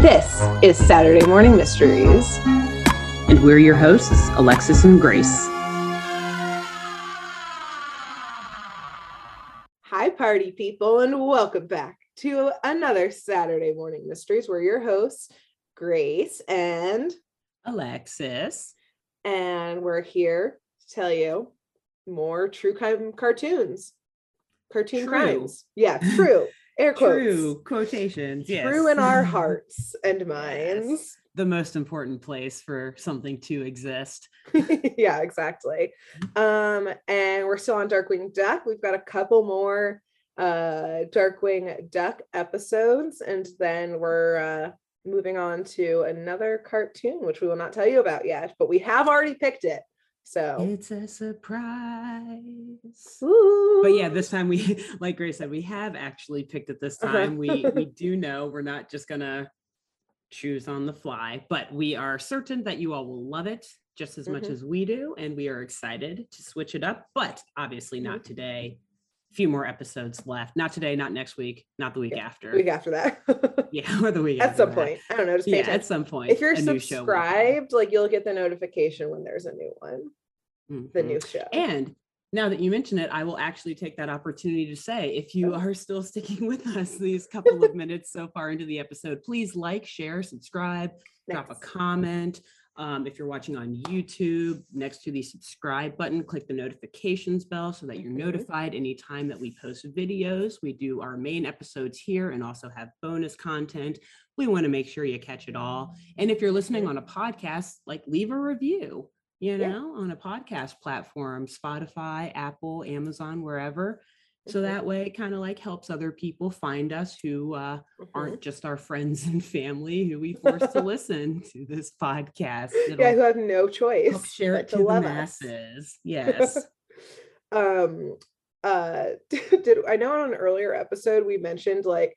This is Saturday Morning Mysteries. And we're your hosts, Alexis and Grace. Hi, party people, and welcome back to another Saturday Morning Mysteries. We're your hosts, Grace and Alexis. And we're here to tell you more true crime cartoons, cartoon True. crimes. Yeah, true. Air quotes. True quotations. Yes. True in our hearts and minds. the most important place for something to exist. yeah, exactly. Um, and we're still on Darkwing Duck. We've got a couple more uh Darkwing Duck episodes, and then we're uh moving on to another cartoon, which we will not tell you about yet, but we have already picked it. So It's a surprise. Ooh. But yeah, this time we, like Grace said, we have actually picked it this Uh-huh. time. We we do know we're not just gonna choose on the fly, but we are certain that you all will love it just as much Mhm. as we do, and we are excited to switch it up. But obviously Mm-hmm. not today. A few more episodes left. Not today, not next week, not the week Yeah, after. week after that. yeah, or the week at some that. point. I don't know, just Yeah, attention. at some point. if you're a new show will come. subscribed, like you'll get the notification when there's a new one, the Mhm. new show. And now that you mention it, I will actually take that opportunity to say if you are still sticking with us these couple of minutes so far into the episode, please like, share, subscribe, drop a comment. Um, if you're watching on YouTube, next to the subscribe button, click the notifications bell so that you're Mhm. notified anytime that we post videos. We do our main episodes here and also have bonus content. We want to make sure you catch it all. And if you're listening on a podcast, like leave a review, you Yeah. know, on a podcast platform, Spotify, Apple, Amazon, wherever. So Mhm. that way it kind of like helps other people find us who uh, Mhm. aren't just our friends and family who we force to listen to this podcast. yeah, It'll who have no choice share it to the love us. masses. Yes. um uh did i know on an earlier episode we mentioned like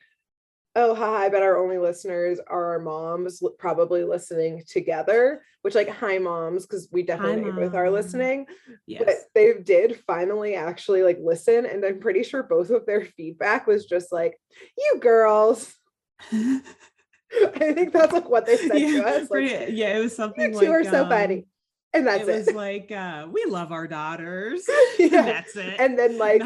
oh hi i bet our only listeners are our moms probably listening together which like hi moms because we definitely Hi, both are listening but they did finally actually like listen and i'm pretty sure both of their feedback was just like you girls i think that's like what they said to yeah, us like pretty- yeah, it was something you like two are so um, funny and that's it it, was like uh, we love our daughters. Yeah. And that's it. and then like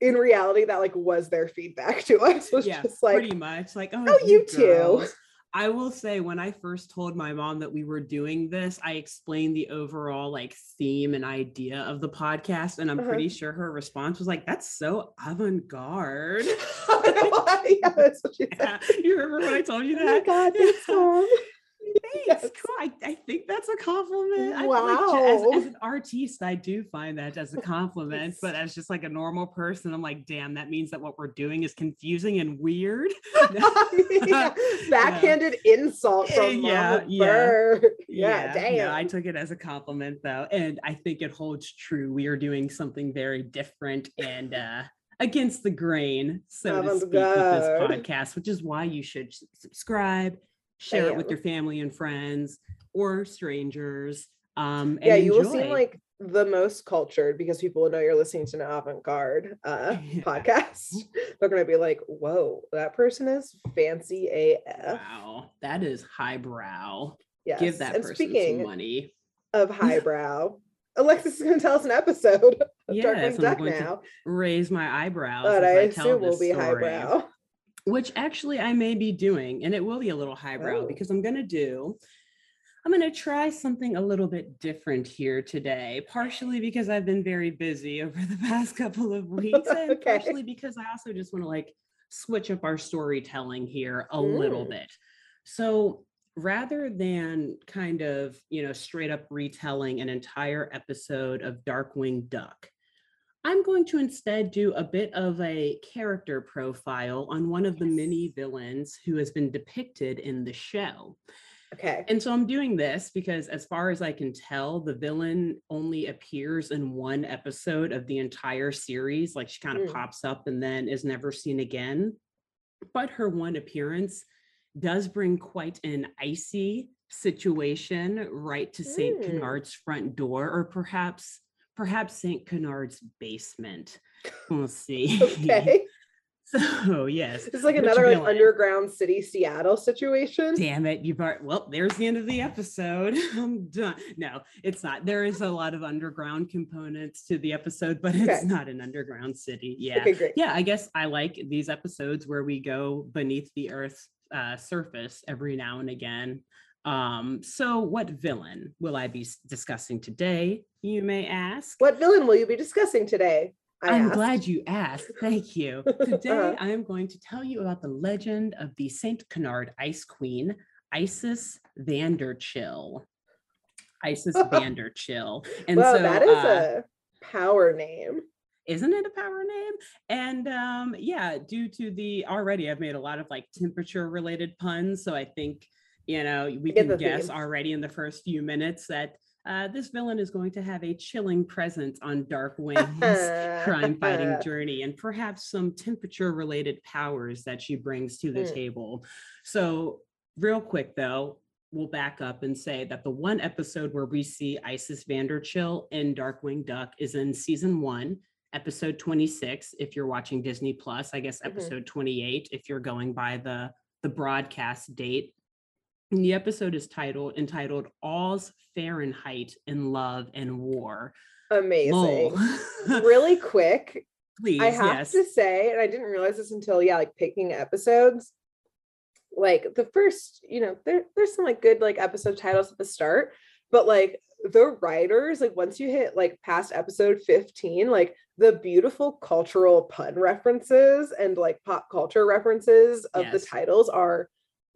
in reality that like was their feedback to us was yeah, just like pretty much like oh, "Oh, you too." I will say when I first told my mom that we were doing this, I explained the overall like theme and idea of the podcast, and I'm Uh-huh. pretty sure her response was like, "That's so avant-garde." yeah, that's what she said. Yeah, you remember when I told you that Oh my god, thanks, mom. Thanks. Yes. Cool. I, I think that's a compliment. I, like, as, Wow. as an artiste, I do find that as a compliment, but as just like a normal person, I'm like, damn, that means that what we're doing is confusing and weird. yeah, backhanded insult from Eh, yeah, yeah. Yeah, damn. yeah, I took it as a compliment though. And I think it holds true. We are doing something very different and uh against the grain, so to speak, with this podcast, which is why you should subscribe, share it with your family and friends or strangers. Um and yeah, you will seem like the most cultured because people will know you're listening to an avant-garde uh, Yeah. podcast. They're gonna be like, "Whoa, that person is fancy AF." wow, that is highbrow. Yes. Give that and person speaking some money. of highbrow, Alexis is gonna tell us an episode of Yes, Darkwing Duck now, raise my eyebrows. but I I tell assume will be story. highbrow. Which actually I may be doing, and it will be a little highbrow Oh. because I'm going to do, I'm going to try something a little bit different here today, partially because I've been very busy over the past couple of weeks, and Okay. partially because I also just want to like switch up our storytelling here a little Mm. bit. So rather than kind of, you know, straight up retelling an entire episode of Darkwing Duck, I'm going to instead do a bit of a character profile on one of the many villains who has been depicted in the show. Okay. And so I'm doing this because, as far as I can tell, the villain only appears in one episode of the entire series. Like she kind of Mm. pops up and then is never seen again. But her one appearance does bring quite an icy situation right to St. Mm. Canard's front door, or perhaps perhaps St. Canard's basement. We'll see. Okay. So yes, It's like another like underground city Seattle situation. Damn it, you've already, well, there's the end of the episode. I'm done. No, it's not. There is a lot of underground components to the episode, but it's Okay. not an underground city. Yeah. Okay, great. Yeah, I guess I like these episodes where we go beneath the earth's uh, surface every now and again. Um, so what villain will I be discussing today, you may ask? What villain will you be discussing today? I I'm asked. glad you asked. Thank you. Today, Uh-huh. I am going to tell you about the legend of the Saint Canard Ice Queen, Isis Vanderchill. Isis Vanderchill. And well, so, that is uh, a power name. isn't it a power name? And um, yeah, due to the already, I've made a lot of like temperature related puns. So I think, you know, we can guess theme. already in the first few minutes that uh, this villain is going to have a chilling presence on Darkwing's crime fighting journey and perhaps some temperature related powers that she brings to the Mm. table. So, real quick though, we'll back up and say that the one episode where we see Isis Vanderchill in Darkwing Duck is in season one, episode 26. If you're watching Disney Plus, I guess Mhm. episode 28, if you're going by the the broadcast date. And the episode is titled entitled All's Fahrenheit in Love and War. Amazing. Really quick, Please, I have yes. to say, and I didn't realize this until yeah, like picking episodes. Like the first, you know, there there's some like good like episode titles at the start, but like the writers, like once you hit like past episode 15, like the beautiful cultural pun references and like pop culture references of the titles are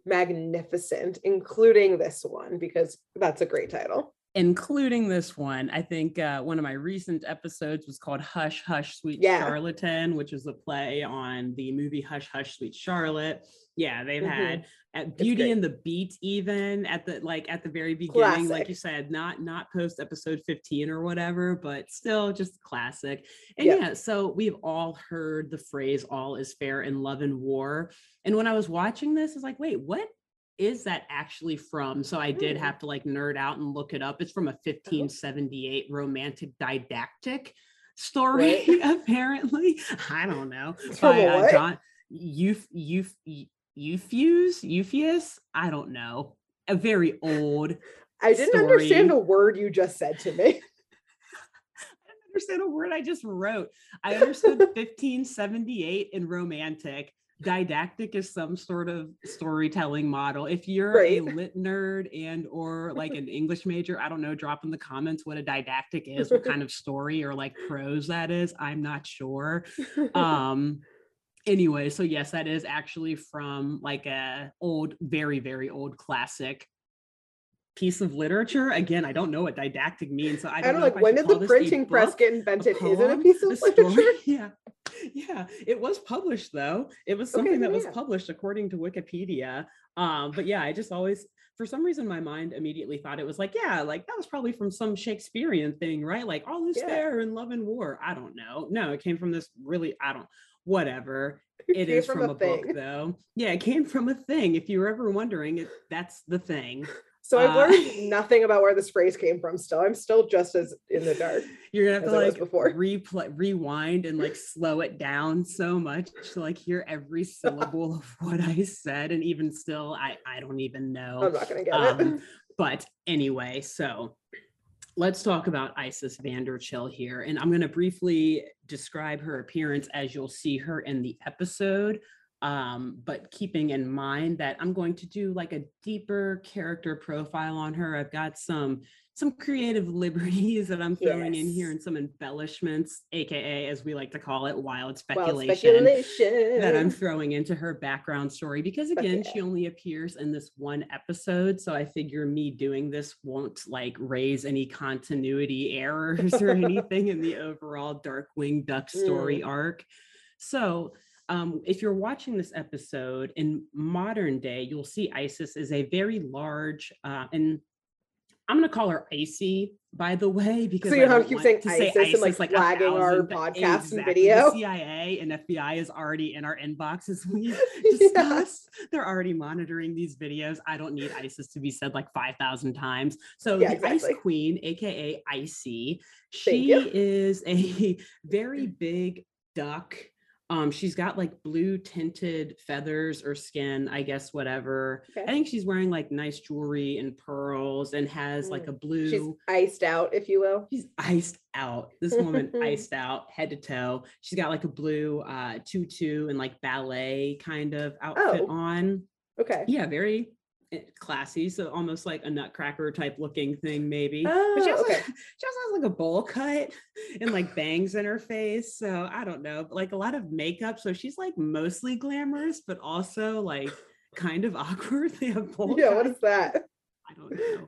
magnificent, including this one, because that's a great title. including this one. I think uh, one of my recent episodes was called Hush Hush Sweet Yeah. Charlatan, which is a play on the movie Hush Hush Sweet Charlotte. Yeah, they've Mhm. had at Beauty and the Beat even at the like at the very beginning, like you said, not not post episode 15 or whatever, but still just classic. And Yep. yeah, so we've all heard the phrase all is fair in love and war. And when I was watching this, I was like, wait, what is that actually from? So I did Hmm. have to like nerd out and look it up. It's from a 1578 romantic didactic story, Right. apparently. I don't know. It's a what? John Euph Euph Euphues, Euphues? I don't know. A very old. I didn't understand a word you just said to me. I didn't understand a word I just wrote. I understood 1578 in romantic. Didactic is some sort of storytelling model. If you're a lit nerd and or like an English major, I don't know, drop in the comments what a didactic is, what kind of story or like prose that is. I'm not sure. Um anyway, so yes, that is actually from like a old, very, very old classic piece of literature. Again, I don't know what didactic means. So I I don't don't know like when did the printing press get a invented? Is it a piece of story. literature? Yeah. Yeah. It was published though. It was Okay, something that then was published according to Wikipedia. Um, but yeah, I just always for some reason my mind immediately thought it was like, yeah, like that was probably from some Shakespearean thing, right? Like all is Yeah. fair in love and war. I don't know. No, it came from this really, I don't whatever. It It is from from, a a, book though. Yeah, it came from a thing. If you were ever wondering, it that's the thing. So I've Uh, learned nothing about where this phrase came from still. I'm still just as in the dark. You're gonna have to like before. replay, rewind, and like slow it down so much to like hear every syllable of what I said, and even still, I I don't even know. I'm not gonna get Um, it. But anyway, so let's talk about Isis Vanderchill here, and I'm gonna briefly describe her appearance as you'll see her in the episode. Um, but keeping in mind that I'm going to do like a deeper character profile on her. I've got some some creative liberties that I'm throwing in here and some embellishments, aka as we like to call it, wild Wild speculation speculation. that I'm throwing into her background story because again, yeah. she only appears in this one episode. So I figure me doing this won't like raise any continuity errors or anything in the overall Darkwing Duck story Mm. arc. So um, if you're watching this episode in modern day, you'll see Isis is a very large uh, and I'm going to call her Icy, by the way, because you I know how don't keep saying to say ISIS and, like, like flagging our thousand- podcast and Exactly. video. The CIA and FBI is already in our inbox as we Yeah. discussed. They're already monitoring these videos. I don't need ISIS to be said like 5,000 times. So Yeah, the Ice. Queen, aka Icy, she is a very big duck Um, she's got like blue tinted feathers or skin, I guess, whatever. I think she's wearing like nice jewelry and pearls and has like a blue. She's iced out, if you will. She's iced out. This woman iced out head to toe. She's got like a blue uh tutu and like ballet kind of outfit Oh. on. Okay. Yeah, very classy. So almost like a nutcracker type looking thing, maybe. but she Oh, also, okay. she also has like a bowl cut and like bangs in her face. So I don't know, but like a lot of makeup. So she's like mostly glamorous, but also like kind of awkward. They have bowl Yeah, what cuts. is that? I don't know.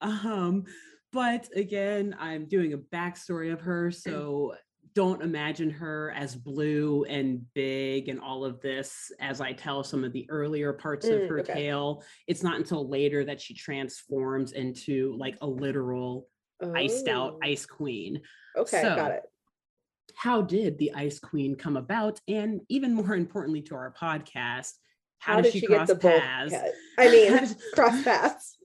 Um, but again, I'm doing a backstory of her, so don't imagine her as blue and big and all of this as I tell some of the earlier parts of Mm, her okay. tale. It's not until later that she transforms into like a literal iced out Oh, ice queen. Okay, So, got it. How did the ice queen come about? And even more importantly to our podcast, how, How did, she, she get cross paths? I mean, cross paths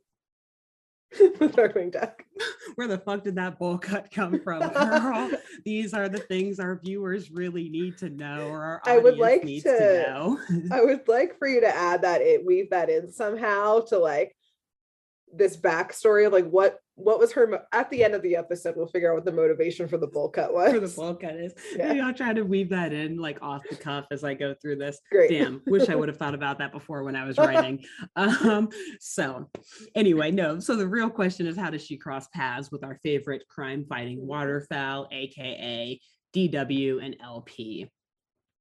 with Darkwing Duck. where the fuck did that bowl cut come from, girl? These are the things our viewers really need to know, or our I would like needs to- to know. I would like for you to add that it weave that in somehow to like this backstory of like what what was her mo- at the end of the episode we'll figure out what the motivation for the bowl cut was For the bowl cut is. Yeah. Maybe I'll try to weave that in like off the cuff as I go through this. great Damn, wish I would have thought about that before when I was writing. Um, so anyway, no. So the real question is how does she cross paths with our favorite crime fighting Mhm. waterfowl, aka DW and LP?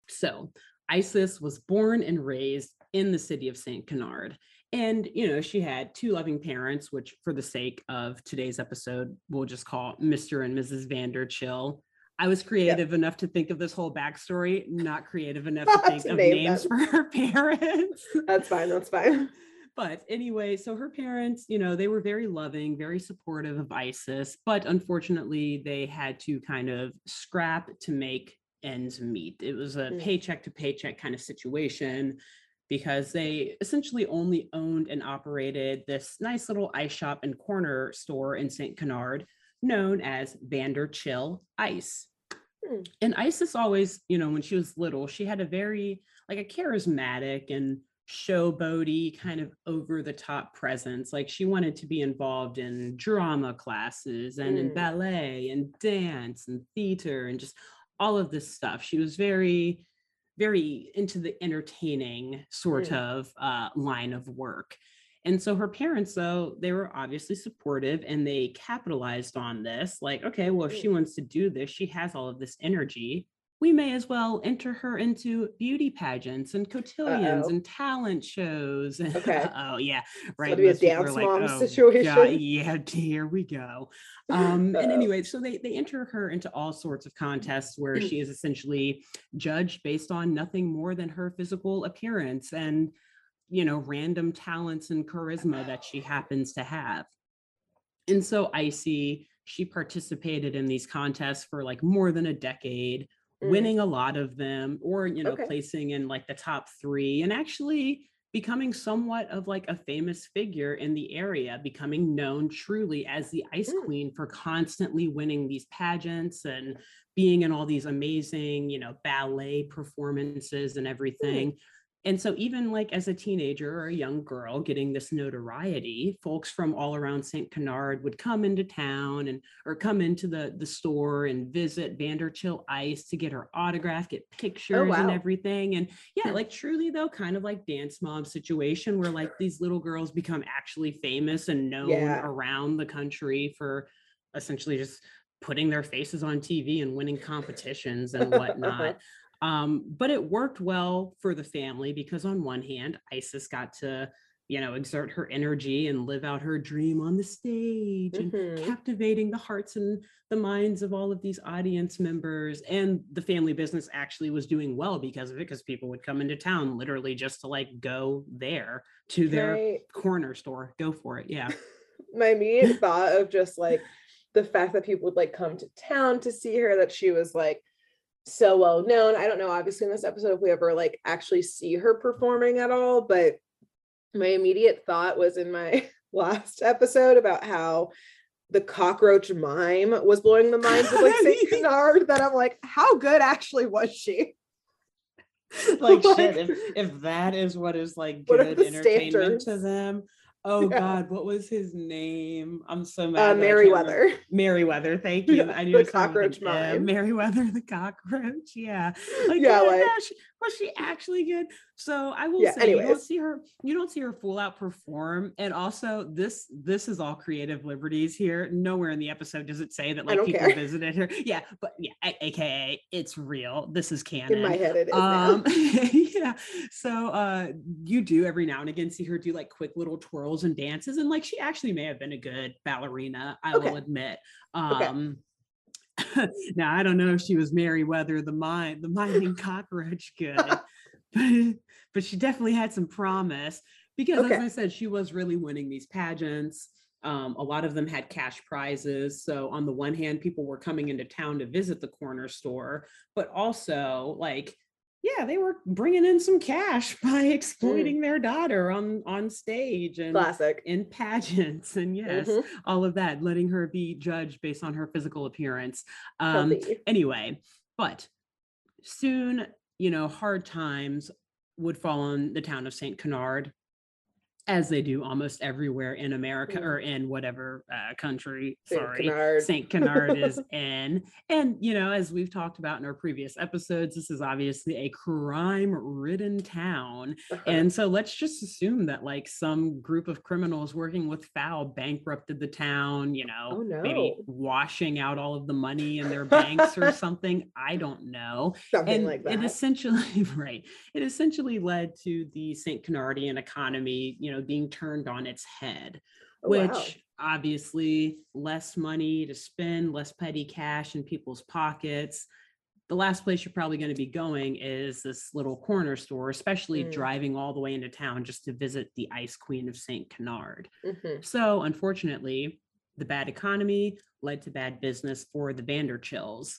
So Isis was born and raised in the city of St. Canard. And, you know, she had two loving parents, which for the sake of today's episode, we'll just call Mr. and Mrs. Vander Chill. I was creative enough to think of this whole backstory, not creative enough to think To of name names for her parents. that's fine that's fine but anyway, so her parents, you know, they were very loving, very supportive of ISIS, but unfortunately, they had to kind of scrap to make ends meet. It was a Mm. paycheck to paycheck kind of situation because they essentially only owned and operated this nice little ice shop and corner store in St. Canard known as Vander Chill Ice. Hmm. And Isis always, you know, when she was little, she had a very like a charismatic and showboaty kind of over the top presence. Like she wanted to be involved in drama classes and in Mm. ballet and dance and theater and just all of this stuff. She was very, very into the entertaining sort Mm. of uh, line of work. And so her parents, though, they were obviously supportive and they capitalized on this. Like, okay, well, if she wants to do this, she has all of this energy. We may as well enter her into beauty pageants and cotillions Uh-oh. and talent shows. Okay. oh, yeah. Right. be a dance like, mom "Oh, God, yeah, here we go. Um, and anyway, so they, they enter her into all sorts of contests where she is essentially judged based on nothing more than her physical appearance and you know random talents and charisma that she happens to have and so icy she participated in these contests for like more than a decade Mm. winning a lot of them or you know Okay. placing in like the top three and actually becoming somewhat of like a famous figure in the area becoming known truly as the ice Mm. queen for constantly winning these pageants and being in all these amazing you know ballet performances and everything and so even like as a teenager or a young girl getting this notoriety folks from all around st canard would come into town and or come into the the store and visit vanderchill ice to get her autograph get oh, pictures and wow. everything and yeah like truly though kind of like dance mom situation where like these little girls become actually famous and known Yeah. around the country for essentially just putting their faces on tv and winning competitions and whatnot um, but it worked well for the family because on one hand, Isis got to, you know, exert her energy and live out her dream on the stage and Mhm. captivating the hearts and the minds of all of these audience members. And the family business actually was doing well because of it, because people would come into town literally just to like go there to their Right. corner store. Go for it. Yeah. my immediate thought of just like the fact that people would like come to town to see her that she was like so well known i don't know obviously in this episode if we ever like actually see her performing at all but my immediate thought was in my last episode about how the cockroach mime was blowing the minds of like St. Canard that I'm like, how good actually was she? like Like- shit, if, if that is what is like good entertainment to them. Oh Yeah. God, what was his name? I'm so mad. Uh, that I. Merriweather. Merriweather, thank you. I knew the it started with cockroach mime. Merriweather the cockroach. Yeah. Like, Yeah, oh like- gosh, was she actually good? So I will Yeah, say you don't see her, you don't see her full out perform. And also this this is all creative liberties here. Nowhere in the episode does it say that like people care. visited her. Yeah, but yeah, aka it's real. This is canon In my head, it is um yeah so uh you do every now and again see her do like quick little twirls and dances and like she actually may have been a good ballerina i Okay. will admit Okay. now i don't know if she was Merriweather the mine the mining cockroach good but but she definitely had some promise because Okay. as i said she was really winning these pageants um, a lot of them had cash prizes so on the one hand people were coming into town to visit the corner store but also like yeah they were bringing in some cash by exploiting their daughter on on stage and Classic. in pageants and yes Mhm. all of that letting her be judged based on her physical appearance um Healthy. anyway but soon you know hard times would fall on the town of st canard as they do almost everywhere in america or in whatever uh, country Saint sorry Canard. St. Canard is in. And, you know, as we've talked about in our previous episodes, this is obviously a crime ridden town. Uh-huh. And so let's just assume that like some group of criminals working with FOWL bankrupted the town, you know, Oh, maybe washing out all of the money in their banks or something. I don't know something and like that. it essentially right it essentially led to the st canardian economy you know being turned on its head Oh, wow. which obviously less money to spend less petty cash in people's pockets the last place you're probably going to be going is this little corner store especially Mm. driving all the way into town just to visit the ice queen of st canard Mhm. so unfortunately, the bad economy led to bad business for the Vanderchills.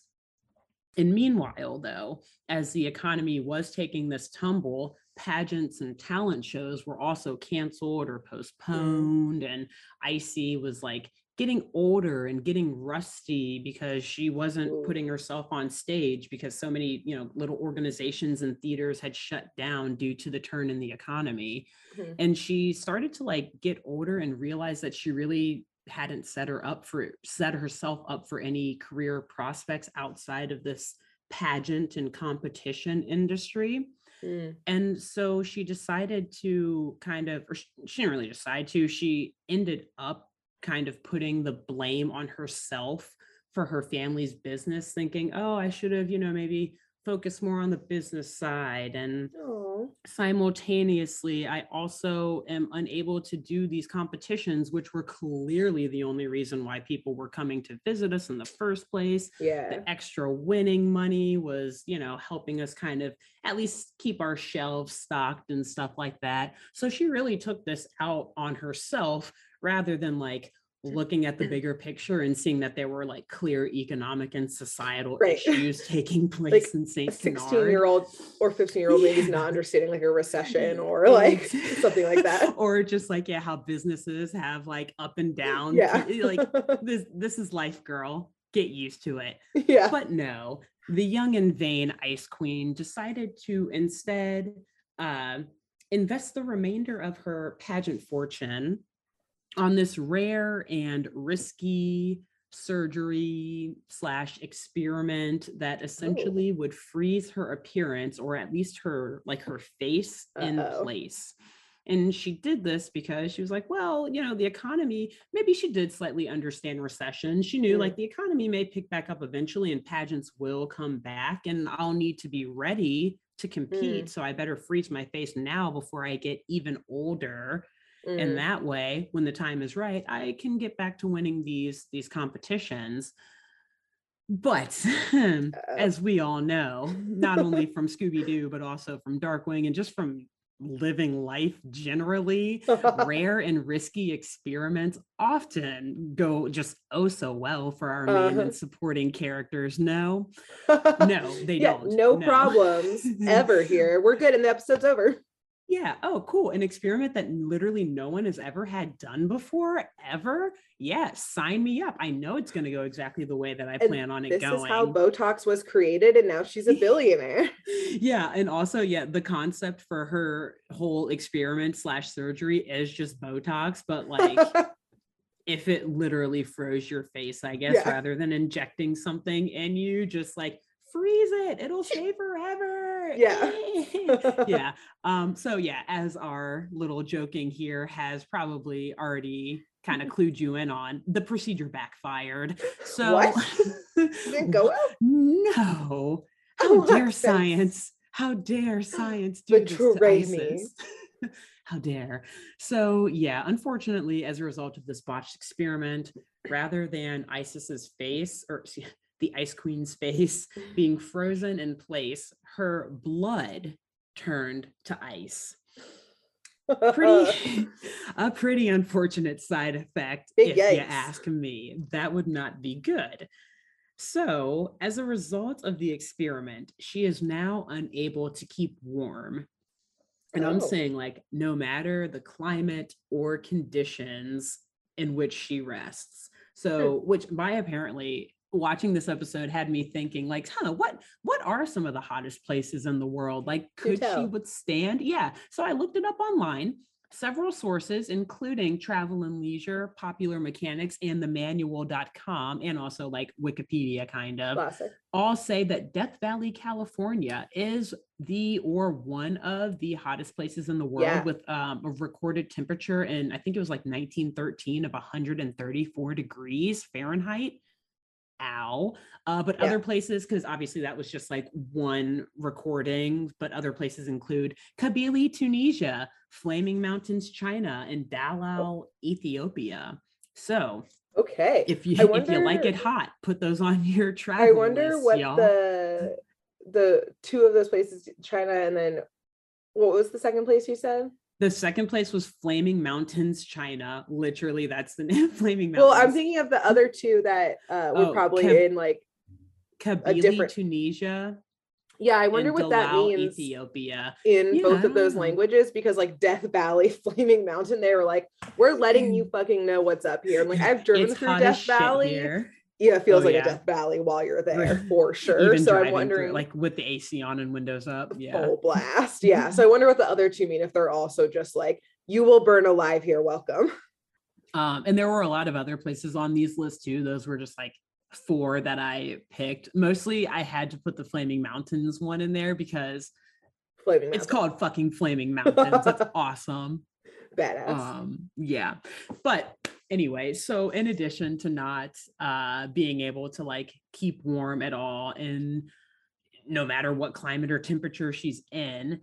And meanwhile, though, as the economy was taking this tumble, pageants and talent shows were also canceled or postponed. And Icy was like getting older and getting rusty because she wasn't putting herself on stage because so many, you know, little organizations and theaters had shut down due to the turn in the economy Mhm. and she started to like get older and realize that she really hadn't set her up for set herself up for any career prospects outside of this pageant and competition industry Mm. and so she decided to kind of or she didn't really decide to she ended up kind of putting the blame on herself for her family's business thinking oh i should have you know maybe focused more on the business side and Oh. simultaneously i also am unable to do these competitions which were clearly the only reason why people were coming to visit us in the first place Yeah. the extra winning money was you know helping us kind of at least keep our shelves stocked and stuff like that so she really took this out on herself rather than like looking at the bigger picture and seeing that there were like clear economic and societal Right. issues taking place in A St. 16 year old or 15 year old maybe not understanding like a recession or like something like that. or just like yeah how businesses have like up and down Yeah. like this this is life girl get used to it yeah. but no the young and vain ice queen decided to instead um, invest the remainder of her pageant fortune on this rare and risky surgery slash experiment that essentially would freeze her appearance or at least her like her face in Uh-oh. place. And she did this because she was like well you know the economy maybe she did slightly understand recession. She knew Mm. like the economy may pick back up eventually and pageants will come back and i'll need to be ready to compete so i better freeze my face now before i get even older Mm. and that way when the time is right i can get back to winning these these competitions but as we all know not only from scooby-doo but also from darkwing and just from living life generally rare and risky experiments often go just oh so well for our main Uh-huh. and supporting characters no no they yeah, don't no, No. problems ever here. We're good and the episode's over. Yeah. Oh, cool. An experiment that literally no one has ever had done before, ever. Yes. Sign me up. I know it's going to go exactly the way that I And plan on it This going. is how Botox was created, and now she's a billionaire. yeah. And also, yeah, the concept for her whole experiment slash surgery is just Botox, but like if it literally froze your face, I guess, Yeah. rather than injecting something in you, just like freeze it, it'll stay forever. Yeah. yeah. Um, so yeah, as our little joking here has probably already kind of clued you in on, the procedure backfired. So What? Didn't go well. no. How dare science? How dare science do this to Betray me. ISIS? How dare. So yeah, unfortunately, as a result of this botched experiment, rather than ISIS's face or the Ice Queen's face being frozen in place, her blood turned to ice. Pretty a pretty unfortunate side effect, Big if you ask me. That would not be good. So, as a result of the experiment, she is now unable to keep warm. And I'm Oh. saying, like, no matter the climate or conditions in which she rests. Hmm. So, which by apparently watching this episode had me thinking, like, huh, what what are some of the hottest places in the world? Like, could she withstand? Yeah. So I looked it up online. Several sources, including Travel and Leisure, Popular Mechanics, and the manual.com, and also like Wikipedia, kind of Classic. all say that Death Valley, California is the or one of the hottest places in the world Yeah. with um, a recorded temperature in I think it was like 1913 of 134 degrees Fahrenheit. Ow. Uh, but Yeah. other places, because obviously that was just like one recording, but other places include Kebili, Tunisia, Flaming Mountains, China, and Dallol, Ethiopia. So Okay. if you I if you like it hot, put those on your travel I wonder list, what y'all. the the two of those places, China and then what was the second place you said? The second place was Flaming Mountains, China. Literally, that's the name. Flaming Mountains. Well, I'm thinking of the other two that uh were Oh, probably Keb- in like Kebili, different- Tunisia. yeah, I wonder what that means Ethiopia. in Yeah, both of those know. languages because like Death Valley, Flaming Mountain, they were like, we're letting you fucking know what's up here. And like I've driven It's through Death Valley. Yeah, it feels Oh, like yeah. a Death Valley while you're there for sure. So I'm driving through, wondering like with the AC on and windows up. Yeah. full blast. Yeah. So I wonder what the other two mean if they're also just like, you will burn alive here, welcome. Um, and there were a lot of other places on these lists too. Those were just like four that I picked. Mostly I had to put the Flaming Mountains one in there because Flaming it's called fucking Flaming Mountains. That's awesome. badass. um yeah but anyway so in addition to not uh being able to like keep warm at all and no matter what climate or temperature she's in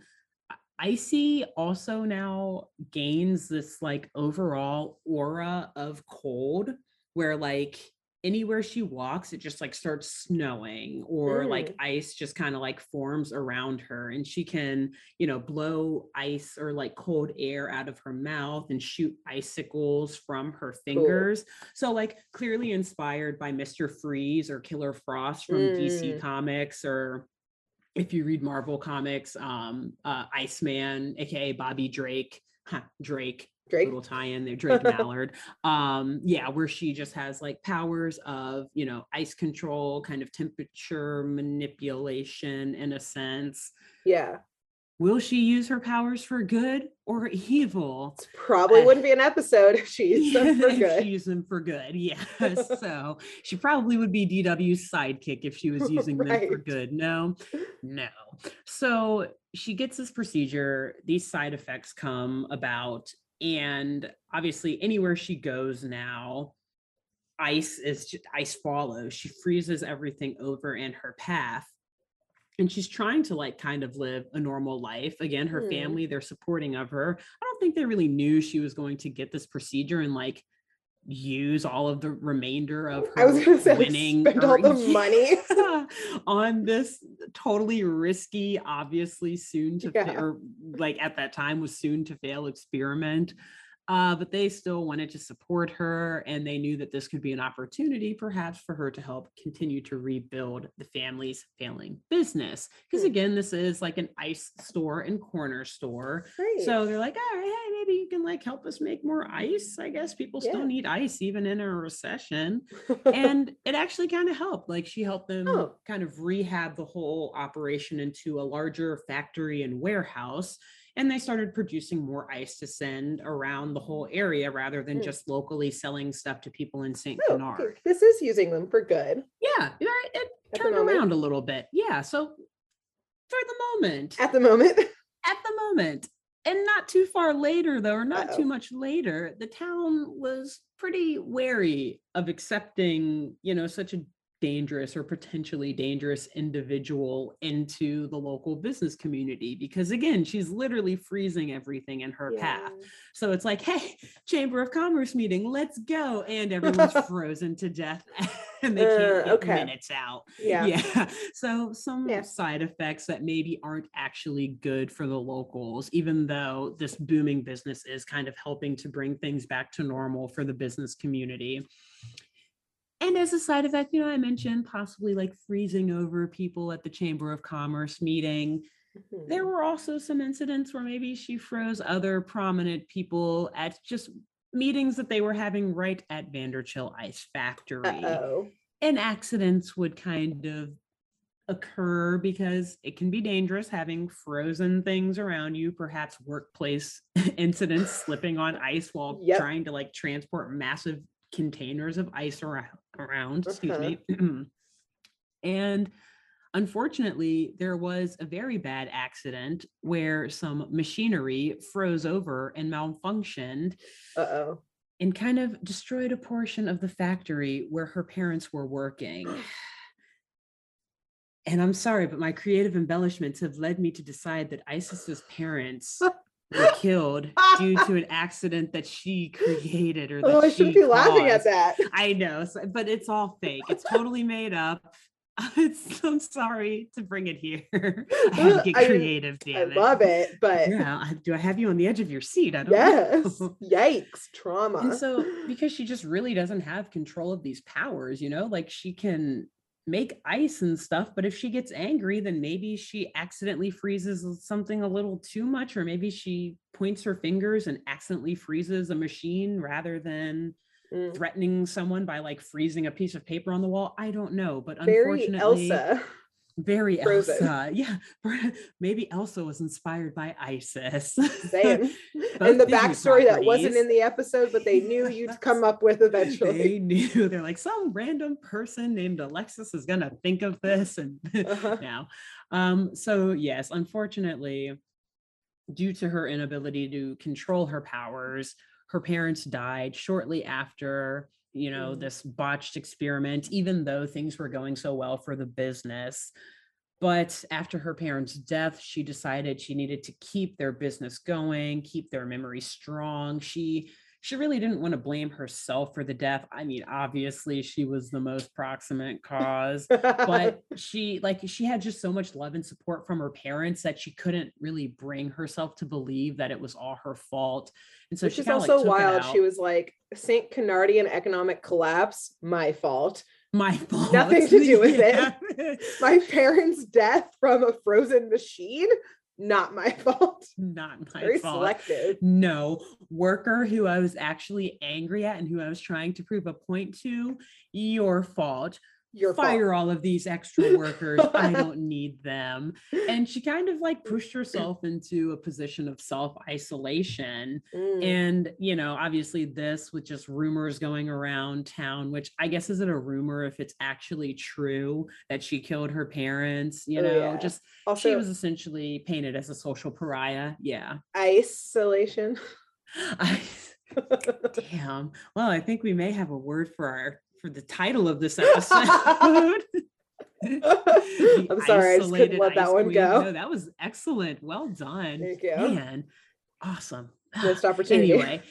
icy also now gains this like overall aura of cold where like anywhere she walks it just like starts snowing or like ice just kind of like forms around her and she can you know blow ice or like cold air out of her mouth and shoot icicles from her fingers. So like clearly inspired by mr freeze or killer frost from dc Mm. comics or if you read marvel comics um uh iceman aka bobby drake huh, drake Drake. little tie-in there drake mallard um yeah where she just has like powers of you know ice control kind of temperature manipulation in a sense Yeah. will she use her powers for good or evil Probably Uh, wouldn't be an episode if she used them for good. she used them for good yes so she probably would be dw's sidekick if she was using them for good no no so she gets this procedure these side effects come about and obviously anywhere she goes now ice is just ice follows. She freezes everything over in her path. And she's trying to like kind of live a normal life. Again her Hmm. family they're supporting of her. I don't think they really knew she was going to get this procedure and like use all of the remainder of her I was gonna say winning spend all the money. On this totally risky obviously soon to fa- or like at that time was soon to fail experiment uh, but they still wanted to support her and they knew that this could be an opportunity perhaps for her to help continue to rebuild the family's failing business because Hmm. again this is like an ice store and corner store Great. so they're like all right hey maybe you can like help us make more ice i guess people still need ice even in a recession and it actually kind of helped like she helped them Oh. kind of rehab the whole operation into a larger factory and warehouse and they started producing more ice to send around the whole area rather than Mm. just locally selling stuff to people in St. Oh, Bernard. This is using them for good Yeah, right, it turned moment. around a little bit. Yeah, so for the moment, at the moment. at the moment, and not too far later though, or not Uh-oh. too much later, the town was pretty wary of accepting, you know, such a dangerous or potentially dangerous individual into the local business community because again she's literally freezing everything in her path so it's like hey chamber of commerce meeting let's go and everyone's frozen to death and they can't Uh, get okay. minutes out Yeah. yeah so some Yeah. side effects that maybe aren't actually good for the locals even though this booming business is kind of helping to bring things back to normal for the business community and as a side effect you know i mentioned possibly like freezing over people at the chamber of commerce meeting there Mhm. were also some incidents where maybe she froze other prominent people at just meetings that they were having right at Vanderchill Ice Factory Uh-oh. and accidents would kind of occur because it can be dangerous having frozen things around you perhaps workplace incidents slipping on ice while Yep. trying to like transport massive containers of ice around, around excuse Uh-huh. me and unfortunately there was a very bad accident where some machinery froze over and malfunctioned Uh-oh. and kind of destroyed a portion of the factory where her parents were working. And I'm sorry, but my creative embellishments have led me to decide that Isis's parents were killed due to an accident that she created or oh, that Oh, I she shouldn't be laughing at caused. that. I know, so- but it's all fake. It's totally made up. It's, I'm sorry to bring it here. I had to get creative, I damn it. I love it, but Yeah, I- do I have you on the edge of your seat? I don't yes. know. Yikes. Trauma. And so, because she just really doesn't have control of these powers, you know, like she can make ice and stuff, but if she gets angry, then maybe she accidentally freezes something a little too much, or maybe she points her fingers and accidentally freezes a machine rather than Mm. threatening someone by like freezing a piece of paper on the wall. I don't know, but Very unfortunately, Elsa. very Frozen. Elsa. Yeah, maybe Elsa was inspired by Isis. Both and the backstory that wasn't in the episode, but they knew you'd come up with eventually. they knew they're like some random person named Alexis is gonna think of this and Uh-huh. now. Um, so yes, unfortunately, due to her inability to control her powers, her parents died shortly after you know Mm. this botched experiment, even though things were going so well for the business. But after her parents' death, she decided she needed to keep their business going, keep their memory strong. She she really didn't want to blame herself for the death. I mean, obviously she was the most proximate cause, but she like she had just so much love and support from her parents that she couldn't really bring herself to believe that it was all her fault. And so Which she is kinda, like, also wild. She was like, St. Canardian economic collapse, my fault. my fault. Nothing to do with it. it. My parents' death from a frozen machine, not my fault. Not my fault. Very fault. selective. No worker who I was actually angry at and who I was trying to prove a point to, your fault. Your Fire fault. all of these extra workers. I don't need them. And she kind of like pushed herself into a position of self isolation. Mm. And, you know, obviously, this with just rumors going around town, which I guess is it a rumor if it's actually true that she killed her parents, you Oh, know, yeah. just also, she was essentially painted as a social pariah. Yeah. isolation. I, damn. Well, I think we may have a word for our for the title of this episode. I'm sorry, I just couldn't let that one queen. go. No, that was excellent. Well done. Thank you. Man, awesome. Missed opportunity. anyway,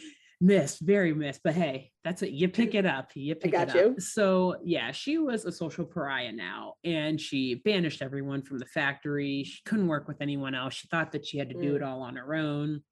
missed, very missed. But hey, that's it. You pick it up. You pick got it you. up. So yeah, she was a social pariah now, and she banished everyone from the factory. She couldn't work with anyone else. She thought that she had to do Mm. it all on her own.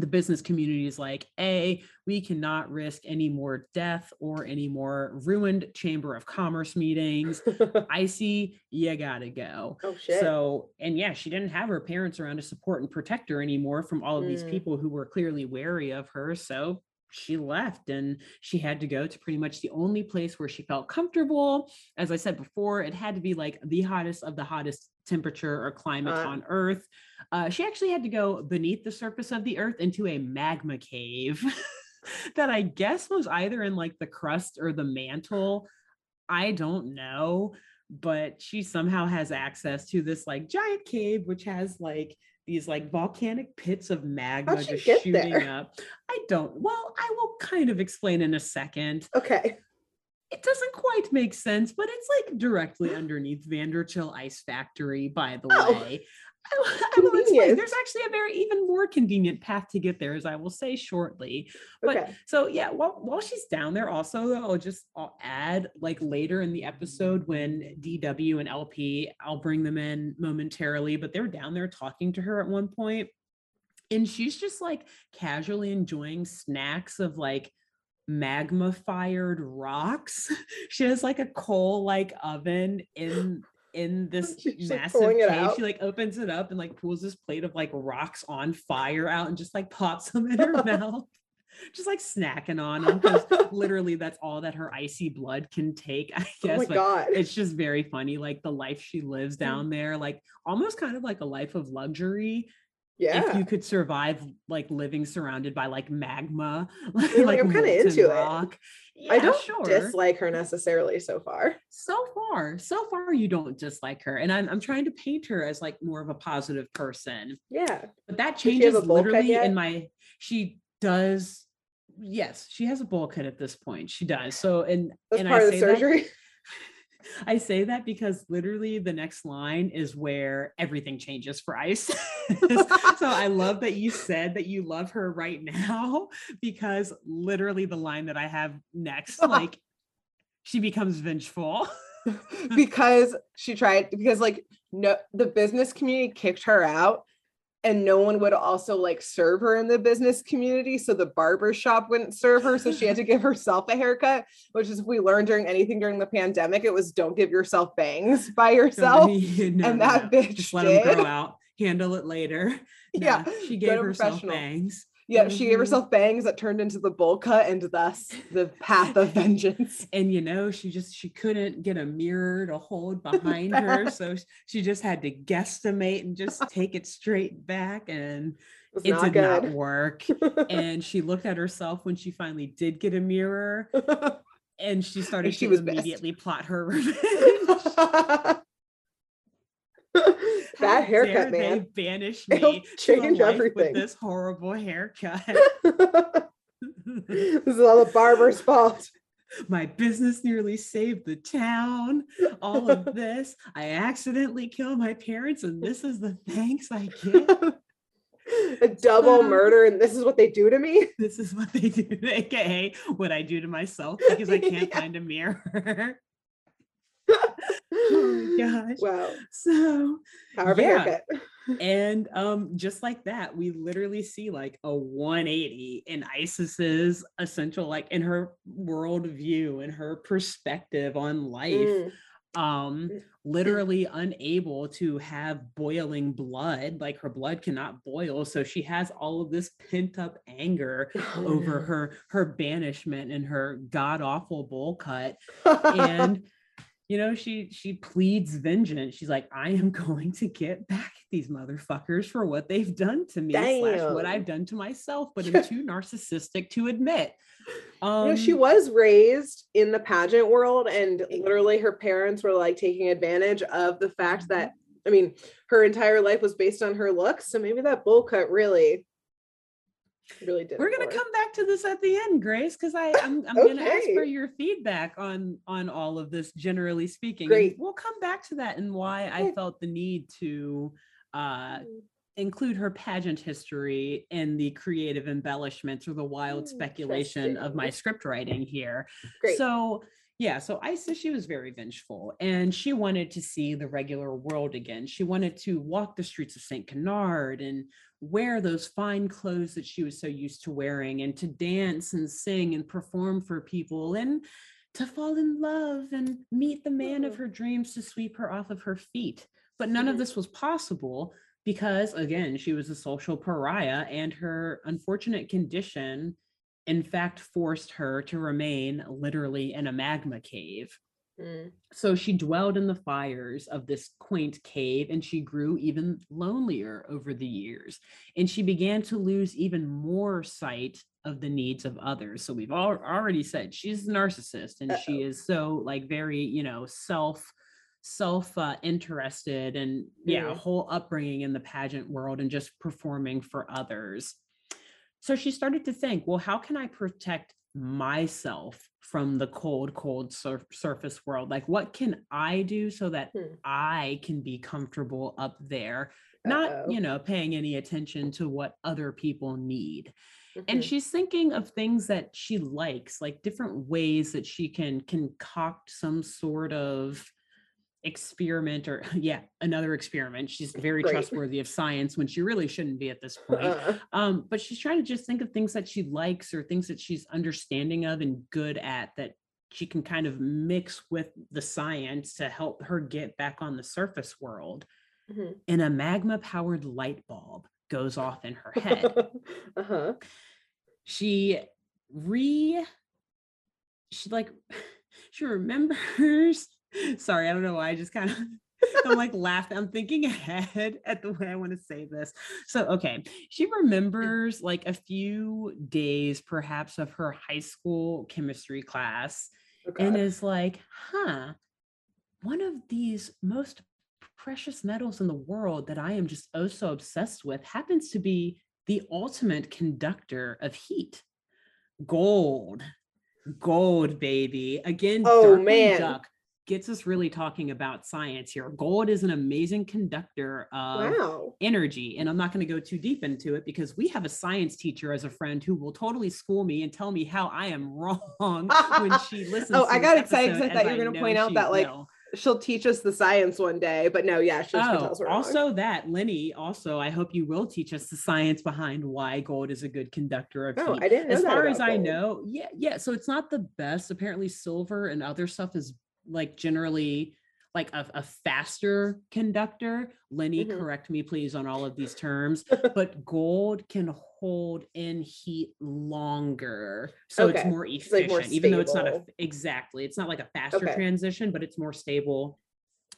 The business community is like, A, we cannot risk any more death or any more ruined Chamber of Commerce meetings. Icy, you gotta go. oh shit. So, and yeah, she didn't have her parents around to support and protect her anymore from all of these Mm. people who were clearly wary of her. So she left and she had to go to pretty much the only place where she felt comfortable. As I said before, it had to be like the hottest of the hottest temperature or climate Uh. on Earth. Uh, she actually had to go beneath the surface of the Earth into a magma cave that I guess was either in like the crust or the mantle. I don't know, but she somehow has access to this like giant cave, which has like these like volcanic pits of magma just shooting there? up. I don't, well, I will kind of explain in a second. okay. It doesn't quite make sense, but it's like directly underneath Vanderchill Ice Factory, by the Oh, way. I, I will explain. There's actually a very even more convenient path to get there, as I will say shortly. But Okay. so yeah, while while she's down there, also though, I'll just I'll add like later in the episode when DW and LP, I'll bring them in momentarily, but they're down there talking to her at one point, and she's just like casually enjoying snacks of like magma fired rocks. she has like a coal like oven in in this She's just, like, massive cave. out. She like opens it up and like pulls this plate of like rocks on fire out and just like pops them in her mouth. Just like snacking on them because literally that's all that her icy blood can take, I Oh guess. my but god. it's just very funny, like the life she lives down there, like almost kind of like a life of luxury yeah. if you could survive like living surrounded by like magma, like, like, "I'm kinda molten into it." rock. I don't sure. dislike her necessarily so far. so far, so far you don't dislike her, and I'm I'm trying to paint her as like more of a positive person, Yeah. but that changes a bowl cut literally in my. She does. Yes, she has a bowl cut at this point. She does. So and That's and part I of the say that- surgery. I say that because literally the next line is where everything changes for Ice. so I love that you said that you love her right now because literally the line that I have next, like she becomes vengeful. because she tried because like no the business community kicked her out and no one would also like serve her in the business community so the barber shop wouldn't serve her so she had to give herself a haircut which is if we learned during anything during the pandemic it was don't give yourself bangs by yourself No, and that no. bitch just let them did. grow out, handle it later. yeah No, she gave herself bangs. Yeah she gave Mhm. herself bangs that turned into the bowl cut and thus the path of vengeance and you know she just she couldn't get a mirror to hold behind her so she just had to guesstimate and just take it straight back and was it not did not work and she looked at herself when she finally did get a mirror and she started she to was pissed. immediately plot her revenge that haircut man they banish It'll me a change everything. with this horrible haircut this is all the barber's fault. my business nearly saved the town all of this i accidentally killed my parents and this is the thanks i get a double murder, and this is what they do to me. this is what they do aka what i do to myself because i can't Yeah. find a mirror oh my gosh Wow. so However, Yeah. and um just like that we literally see like a 180 in isis's essential like in her worldview and her perspective on life Mm. um Mm. literally unable to have boiling blood like her blood cannot boil so she has all of this pent up anger Oh, over no. her her banishment and her god awful bowl cut and you know she she pleads vengeance she's like i am going to get back at these motherfuckers for what they've done to me slash what i've done to myself but i'm too narcissistic to admit um you know, she was raised in the pageant world, and literally her parents were like taking advantage of the fact Mm-hmm. that I mean, her entire life was based on her looks. So maybe that bowl cut really, really did. we're gonna for come back to this at the end grace because i i'm, I'm gonna ask for your feedback on on all of this generally speaking and Great. we'll come back to that and why i felt the need to uh include her pageant history in the creative embellishments or the wild Hmm, speculation of my script writing here. Great. So, yeah, so Isis, she was very vengeful and she wanted to see the regular world again. She wanted to walk the streets of St. Canard and wear those fine clothes that she was so used to wearing and to dance and sing and perform for people and to fall in love and meet the man of her dreams to sweep her off of her feet. But none of this was possible because, again, she was a social pariah and her unfortunate condition, in fact, forced her to remain literally in a magma cave. Mm. So she dwelled in the fires of this quaint cave and she grew even lonelier over the years. And she began to lose even more sight of the needs of others. So we've al- already said she's a narcissist and she is so like very, you know, self self uh, interested and yeah, a Mhm. whole upbringing in the pageant world and just performing for others. So she started to think, well, how can I protect myself from the cold, cold sur- surface world? Like, what can I do so that Hmm. I can be comfortable up there, not, Uh-oh. you know, paying any attention to what other people need? And Mhm. she's thinking of things that she likes, like different ways that she can concoct some sort of experiment or yeah another experiment she's very Great. trustworthy of science when she really shouldn't be at this point Uh, um but she's trying to just think of things that she likes or things that she's understanding of and good at that she can kind of mix with the science to help her get back on the surface world mhm. and a magma powered light bulb goes off in her head uh-huh. she re she like she remembers sorry i don't know why i just kind of i'm like laughing i'm thinking ahead at the way i want to say this. So okay she mm. remembers like a few days perhaps of her high school chemistry class and is like huh one of these most precious metals in the world that i am just oh so obsessed with happens to be the ultimate conductor of heat. Gold. Gold baby. Again Oh, man. duck gets us really talking about science here gold is an amazing conductor of wow. energy and i'm not going to go too deep into it because we have a science teacher as a friend who will totally school me and tell me how i am wrong when she listens Oh, to I got excited 'cause I thought you were gonna point out that, like, will. She'll teach us the science one day, but no, yeah, she's gonna tell Oh, us we're wrong. also that Lenny. Also, I hope you will teach us the science behind why gold is a good conductor of Oh, heat. I didn't as far as about I know, yeah, yeah. So it's not the best. Apparently, silver and other stuff is like generally like a, a faster conductor. Lenny, Mhm. correct me please on all of these terms. but gold can hold in heat longer, so it's Okay, more like, efficient. more even though it's not a exactly, it's not like a faster Okay. transition, but it's more stable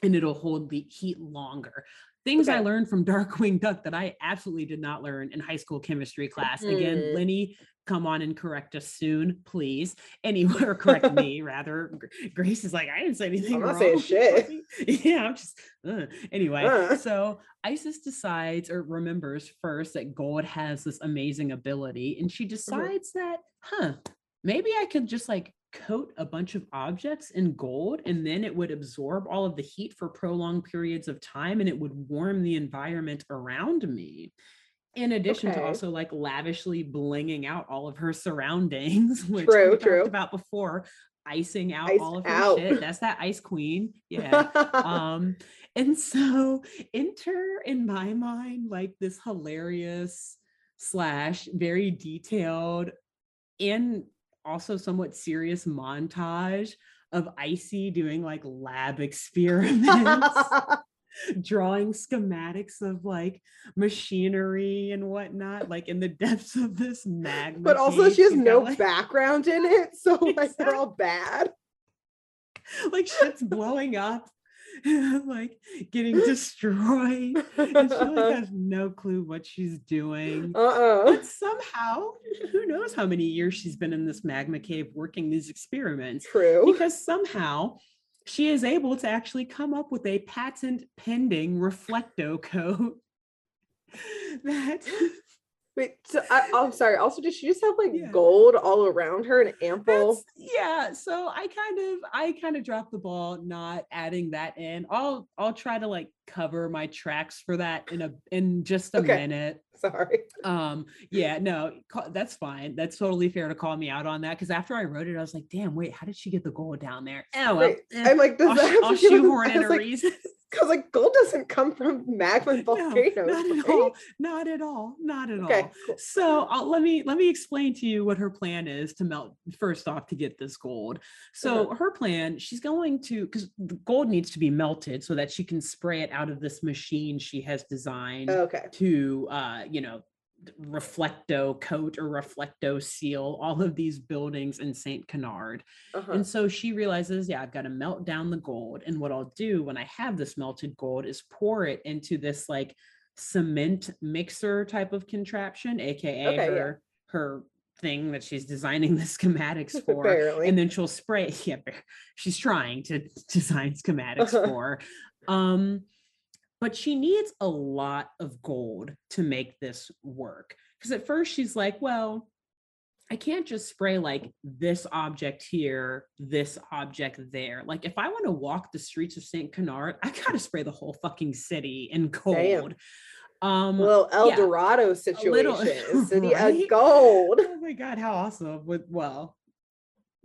and it'll hold the heat longer. Things I learned from Darkwing Duck that I absolutely did not learn in high school chemistry class. Again, Mhm. Lenny, come on and correct us soon, please. Anywhere, correct me rather. Grace is like, I didn't say anything I'm not wrong. saying shit. yeah, I'm just uh. anyway. Uh. So Isis decides or remembers first that Gold has this amazing ability, and she decides that, huh, maybe I could just like coat a bunch of objects in gold and then it would absorb all of the heat for prolonged periods of time and it would warm the environment around me in addition to also like lavishly blinging out all of her surroundings which True, we talked about before icing out Iced all of her out. shit. That's that ice queen. Yeah. Um and so enter in my mind like this hilarious slash very detailed and also somewhat serious montage of icy doing like lab experiments drawing schematics of like machinery and whatnot like in the depths of this magma but also she has no like- background in it, so like they're all bad. like shit's blowing up like getting destroyed and she like has no clue what she's doing Uh-uh. but somehow who knows how many years she's been in this magma cave working these experiments True. because somehow she is able to actually come up with a patent pending reflecto coat that Wait, so I, oh sorry. Also, did she just have like Yeah. gold all around her and ample? That's, yeah so i kind of i kind of dropped the ball not adding that in i'll i'll try to like cover my tracks for that in a in just a Okay. minute Sorry. um yeah no that's fine that's totally fair to call me out on that because after i wrote it i was like damn wait how did she get the gold down there oh well eh, I'm like, does I'll, that have I'll to shoehorn in a like, reason Because like gold doesn't come from magma and No, volcanoes. not at right? all not at all not at Okay, all cool. so I'll, let me let me explain to you what her plan is to melt first off to get this gold so Uh-huh. her plan she's going to because the gold needs to be melted so that she can spray it out of this machine she has designed Okay. to uh you know reflecto coat or reflecto seal all of these buildings in St. Canard. Uh-huh. And so she realizes, yeah, I've got to melt down the gold. And what I'll do when I have this melted gold is pour it into this like cement mixer type of contraption, aka Okay, yeah. her her thing that she's designing the schematics for. And then she'll spray. Yeah, she's trying to design schematics Uh-huh. for. Um, but she needs a lot of gold to make this work. Because at first she's like, well, I can't just spray like this object here, this object there. Like if I want to walk the streets of St. Canard, I gotta spray the whole fucking city in gold. Um little El yeah, Dorado little- situation. City right? of gold. oh my god, how awesome. With well,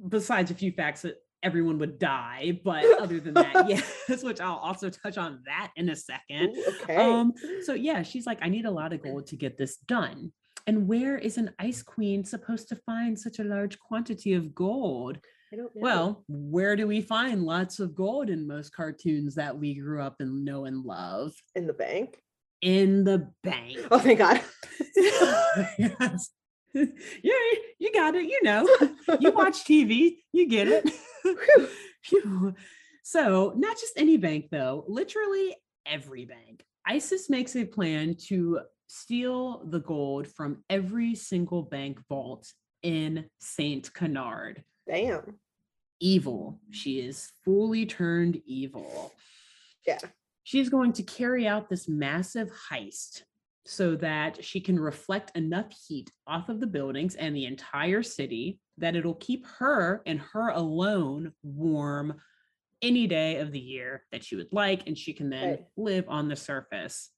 besides a few facts that everyone would die, but other than that, yes, which I'll also touch on that in a second. Ooh, okay. Um, so yeah, she's like, I need a lot of gold to get this done. And where is an ice queen supposed to find such a large quantity of gold? I don't know. Well, where do we find lots of gold in most cartoons that we grew up and know and love? in the bank. In the bank. Oh thank God. yes. Yeah, you got it. You know, you watch TV, you get it. So, not just any bank, though, literally every bank. ISIS makes a plan to steal the gold from every single bank vault in St. Canard. Damn. Evil. She is fully turned evil. Yeah. She's going to carry out this massive heist so that she can reflect enough heat off of the buildings and the entire city that it'll keep her and her alone warm any day of the year that she would like and she can then Right. live on the surface.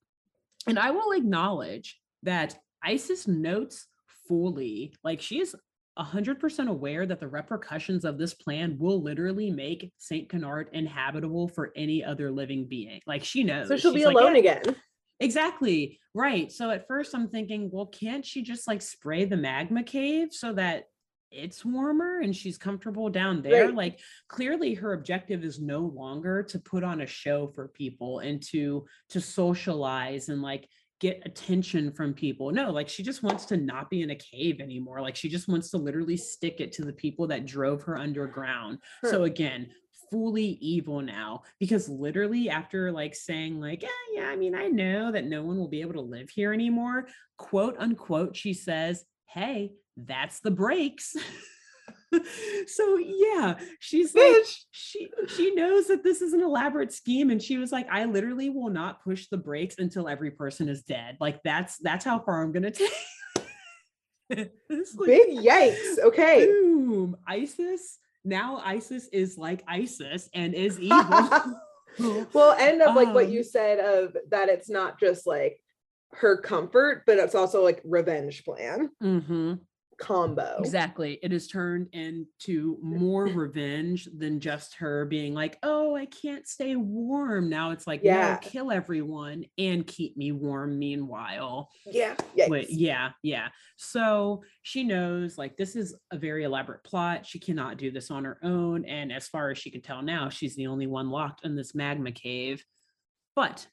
And I will acknowledge that Isis notes fully, like she is 100% aware that the repercussions of this plan will literally make St. Canard inhabitable for any other living being. Like she knows. So she'll She's be like, alone "Yeah, again. Exactly. Right. So at first I'm thinking, well, can't she just like spray the magma cave so that it's warmer and she's comfortable down there? Right. Like clearly her objective is no longer to put on a show for people and to to socialize and like get attention from people. No, like she just wants to not be in a cave anymore. Like she just wants to literally stick it to the people that drove her underground. Huh. So again, fully evil now because literally after like saying like yeah yeah i mean i know that no one will be able to live here anymore quote unquote she says hey that's the breaks so yeah she's like she she knows that this is an elaborate scheme and she was like i literally will not push the brakes until every person is dead like that's that's how far i'm gonna take like, Big yikes. Okay. boom isis now isis is like isis and is evil. Well, end of like what you Um, said of that it's not just like her comfort, but it's also like revenge plan. Hmm combo. Exactly. It is turned into more revenge than just her being like, oh, I can't stay warm. Now it's like, Yeah. no, kill everyone and keep me warm meanwhile. Yeah. Yikes. Yeah, yeah. So she knows like this is a very elaborate plot. She cannot do this on her own. And as far as she can tell now, she's the only one locked in this magma cave. But,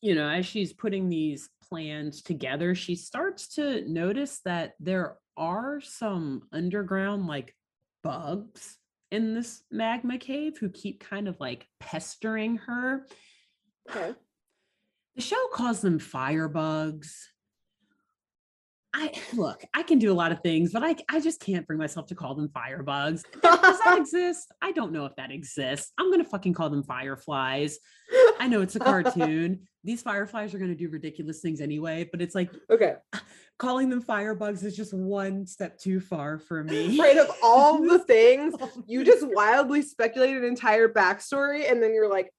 you know, as she's putting these plans together, she starts to notice that there are some underground like bugs in this magma cave who keep kind of like pestering her. Okay. The show calls them firebugs. I look, I can do a lot of things, but I I just can't bring myself to call them firebugs. Does that exist? I don't know if that exists. I'm gonna fucking call them fireflies. I know it's a cartoon. These fireflies are gonna do ridiculous things anyway, but it's like Okay. calling them firebugs is just one step too far for me. Right of all the things, you just wildly speculate an entire backstory and then you're like,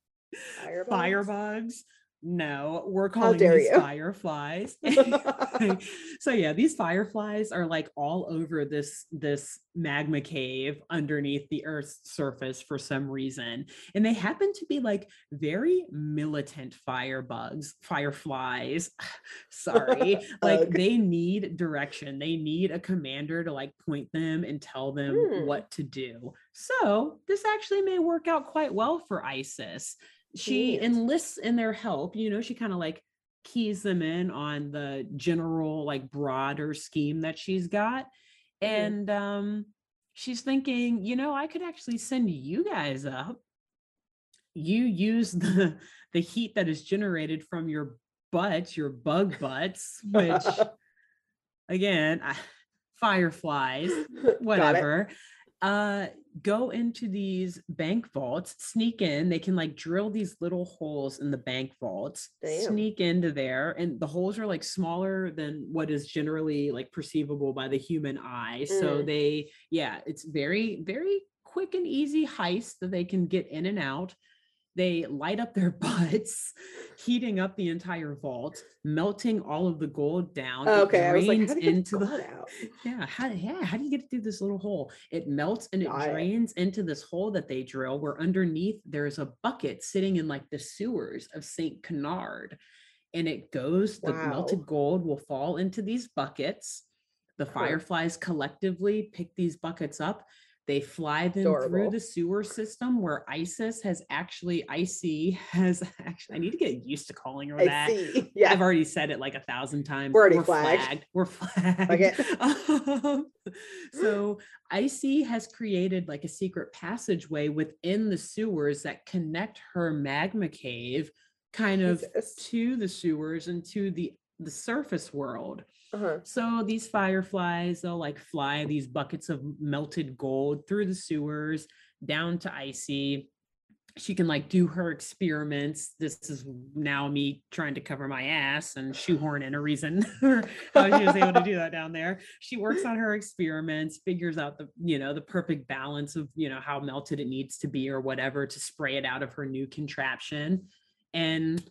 fireballs? firebugs. No, we're calling these you. fireflies. so yeah, these fireflies are like all over this this magma cave underneath the earth's surface for some reason. And they happen to be like very militant firebugs, fireflies. Sorry. like they need direction. They need a commander to like point them and tell them Hmm. what to do. So this actually may work out quite well for Isis. She enlists in their help. You know, she kind of like keys them in on the general, like broader scheme that she's got. Mhm. And um, she's thinking, you know, I could actually send you guys up. You use the the heat that is generated from your butts, your bug butts, which again, I- fireflies, whatever uh go into these bank vaults sneak in they can like drill these little holes in the bank vaults Damn. sneak into there and the holes are like smaller than what is generally like perceivable by the human eye so Mm. they yeah it's very very quick and easy heist that they can get in and out they light up their butts heating up the entire vault melting all of the gold down It Okay, I was like, how do you into the out? yeah, how yeah, how do you get through this little hole? It melts and it Got it. drains into this hole that they drill where underneath there's a bucket sitting in like the sewers of St. Canard. And it goes, the melted gold will fall into these buckets. The fireflies collectively pick these buckets up. They fly them through the sewer system where ISIS has actually, IC has actually, I need to get used to calling her that. Yeah. I've already said it like a thousand times. We're already flagged. We're flagged. it. Um, so Icy has created like a secret passageway within the sewers that connect her magma cave kind of Jesus. to the sewers and to the the surface world. Uh-huh. So these fireflies, they'll like fly these buckets of melted gold through the sewers down to Icy. She can like do her experiments. This is now me trying to cover my ass and shoehorn in a reason how she was able to do that down there. She works on her experiments, figures out the, you know, the perfect balance of, you know, how melted it needs to be or whatever to spray it out of her new contraption. And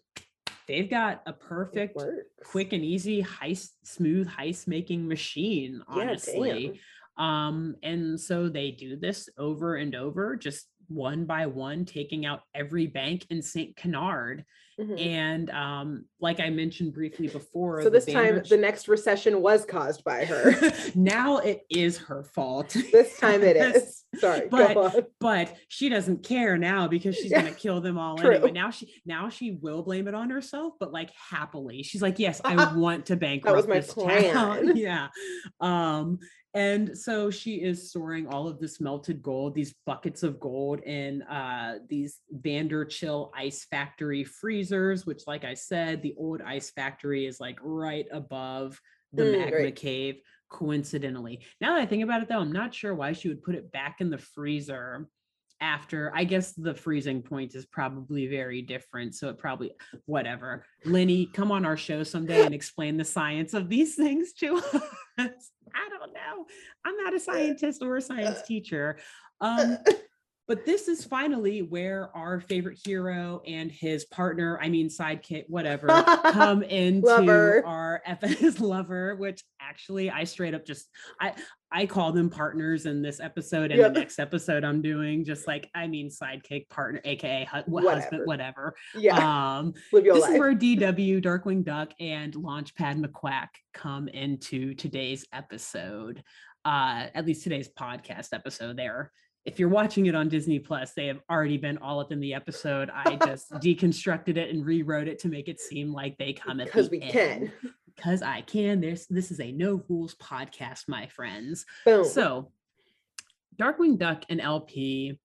they've got a perfect quick and easy heist smooth heist making machine Yeah, honestly damn. um and so they do this over and over just one by one taking out every bank in st canard Mhm. and um like i mentioned briefly before So this time, the next recession was caused by her. now it is her fault this time it is. Sorry, But- but she doesn't care now because she's Yeah, gonna kill them all true. anyway. Now she now she will blame it on herself, but like happily. She's like, yes, I want to bankrupt my this plan." town. yeah. Um, and so she is storing all of this melted gold, these buckets of gold in uh these Vanderchill ice factory freezers, which, like I said, the old ice factory is like right above the Mm, magma great. cave coincidentally. Now that I think about it though, I'm not sure why she would put it back in the freezer after I guess the freezing point is probably very different. So it probably whatever. Lenny, come on our show someday and explain the science of these things to us. I don't know. I'm not a scientist or a science teacher. Um, but this is finally where our favorite hero and his partner, I mean sidekick, whatever, come into Lover. our FS lover, which actually I straight up just I I call them partners in this episode and Yep. the next episode I'm doing just like I mean sidekick partner, aka hu- Whatever. husband, whatever. yeah, Um, live your this life. is where DW, Darkwing Duck, and Launchpad McQuack come into today's episode. Uh, at least today's podcast episode. There, if you're watching it on Disney Plus, they have already been all up in the episode. I just deconstructed it and rewrote it to make it seem like they come at because the we end. can. Because I can. This this is a no rules podcast, my friends. Boom. So, Darkwing Duck and LP,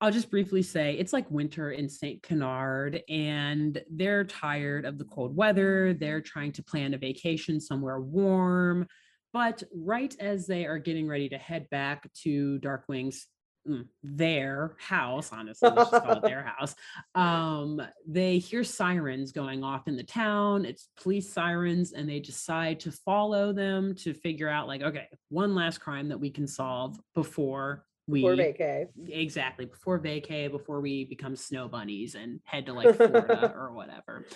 I'll just briefly say it's like winter in St. Canard, and they're tired of the cold weather. They're trying to plan a vacation somewhere warm. But right as they are getting ready to head back to Darkwing's their house, honestly, let's just call it their house. Um, they hear sirens going off in the town. It's police sirens, and they decide to follow them to figure out, like, okay, one last crime that we can solve before we Poor vacay. exactly before vacay, before we become snow bunnies and head to like Florida or whatever.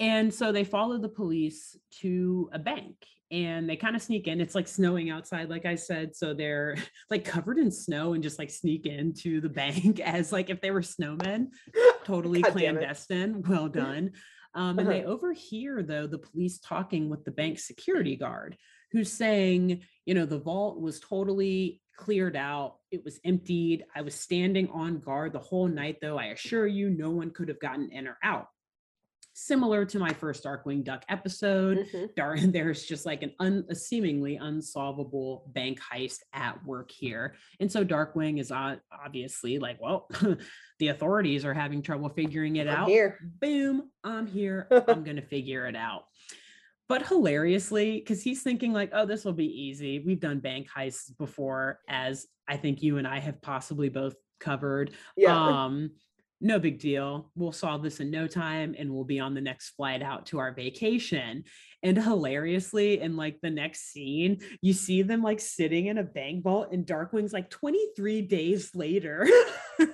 And so they follow the police to a bank and they kind of sneak in. It's like snowing outside, like I said. So they're like covered in snow and just like sneak into the bank as like if they were snowmen, totally God clandestine. Well done. Um, and they Uh-huh. overhear though the police talking with the bank security guard who's saying, you know, the vault was totally cleared out. It was emptied. I was standing on guard the whole night, though. I assure you, no one could have gotten in or out. Similar to my first Darkwing Duck episode, Mhm. Dar- there's just like an un, a seemingly unsolvable bank heist at work here. And so Darkwing is uh, obviously like, well, the authorities are having trouble figuring it I'm out. here. Boom, I'm here. I'm going to figure it out. But hilariously, because he's thinking like, oh, this will be easy. We've done bank heists before, as I think you and I have possibly both covered. Yeah. Um, no big deal. We'll solve this in no time and we'll be on the next flight out to our vacation. And hilariously, in like the next scene, you see them like sitting in a bank vault and Darkwing's like 23 days later.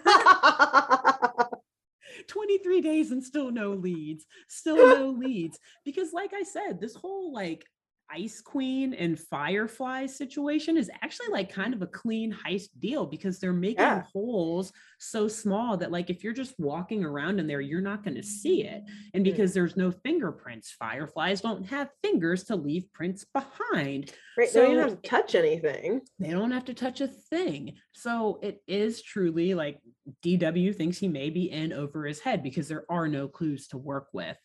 23 days and still no leads still no leads because like i said this whole like ice queen and firefly situation is actually like kind of a clean heist deal because they're making Yeah. holes so small that like if you're just walking around in there you're not going to see it and Mm. because there's no fingerprints fireflies don't have fingers to leave prints behind right. So you don't have to touch anything. they don't have to touch a thing. So it is truly like DW thinks he may be in over his head because there are no clues to work with.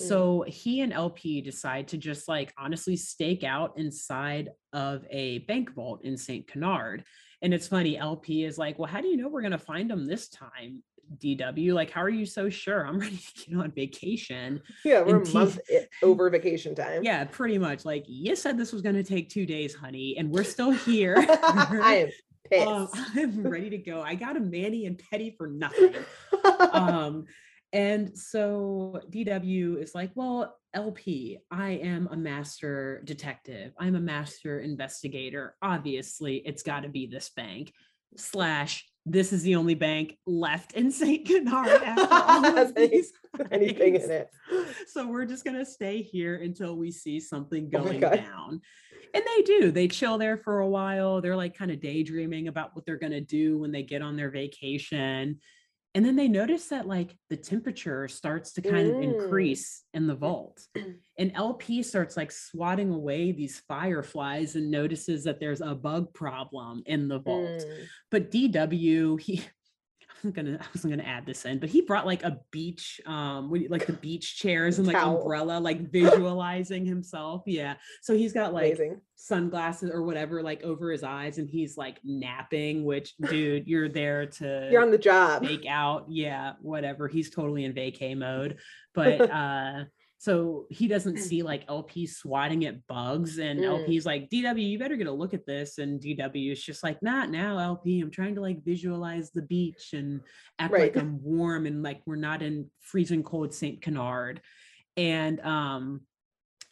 Mm. So he and LP decide to just like honestly stake out inside of a bank vault in St. Canard. And it's funny, LP is like, Well, how do you know we're going to find them this time? DW, like, how are you so sure? I'm ready to get on vacation. Yeah, we're a month over vacation time. Yeah, pretty much. Like, you said this was going to take two days, honey, and we're still here. I am pissed. Um, I'm ready to go. I got a Manny and Petty for nothing. um, and so DW is like, well, LP, I am a master detective. I'm a master investigator. Obviously, it's got to be this bank. Slash, this is the only bank left in St. Canard after all of these Anything in it. So we're just gonna stay here until we see something Oh going God. down. And they do. They chill there for a while. They're like kind of daydreaming about what they're gonna do when they get on their vacation. And then they notice that like the temperature starts to kind of Mm. increase in the vault. And LP starts like swatting away these fireflies and notices that there's a bug problem in the vault Mm. but DW, he I'm gonna I wasn't gonna add this in, but he brought like a beach, um, what do you- like the beach chairs and like Towel. umbrella, like visualizing himself. Yeah. So he's got like Amazing. sunglasses or whatever, like over his eyes, and he's like napping, which dude, you're there to You're on the job. make out. Yeah, whatever. He's totally in vacay mode. But uh so he doesn't see like LP swatting at bugs, and Mm. LP's like, DW, you better get a look at this. And DW is just like, not now, LP. I'm trying to like visualize the beach and act like I'm warm and like we're not in freezing cold St. Canard. And um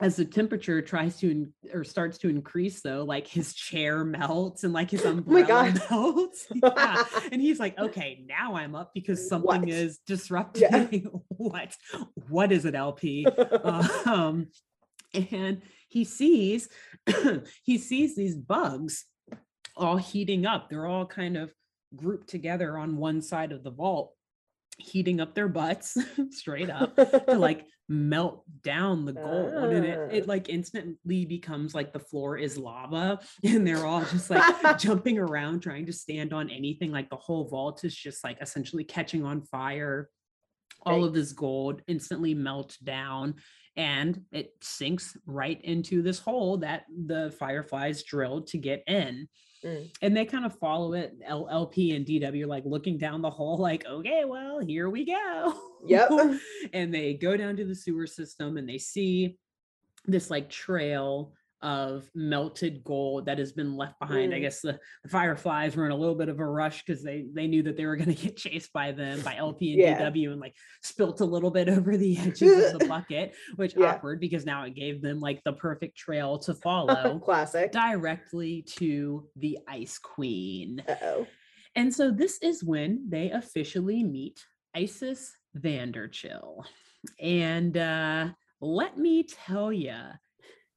as the temperature tries to in- or starts to increase though like his chair melts and like his umbrella God. melts. Yeah. and he's like okay now i'm up because something What? is disrupting what? What is it lp um and he sees he sees these bugs all heating up. They're all kind of grouped together on one side of the vault heating up their butts straight up to like melt down the gold and it, it Ah. like instantly becomes like the floor is lava and they're all just like jumping around trying to stand on anything like the whole vault is just like essentially catching on fire. All of this gold instantly melts down and it sinks right into this hole that the fireflies drilled to get in Mm. and they kind of follow it lp and dw like looking down the hole like okay well here we go Yep. and they go down to the sewer system and they see this like trail of melted gold that has been left behind. I Mm. guess the, the fireflies were in a little bit of a rush because they they knew that they were going to get chased by them by LP and Yeah. DW and like spilt a little bit over the edges of the bucket, which Yeah. awkward because now it gave them like the perfect trail to follow Classic. directly to the Ice Queen. Uh-oh. And so this is when they officially meet Isis Vanderchill. And uh, let me tell you,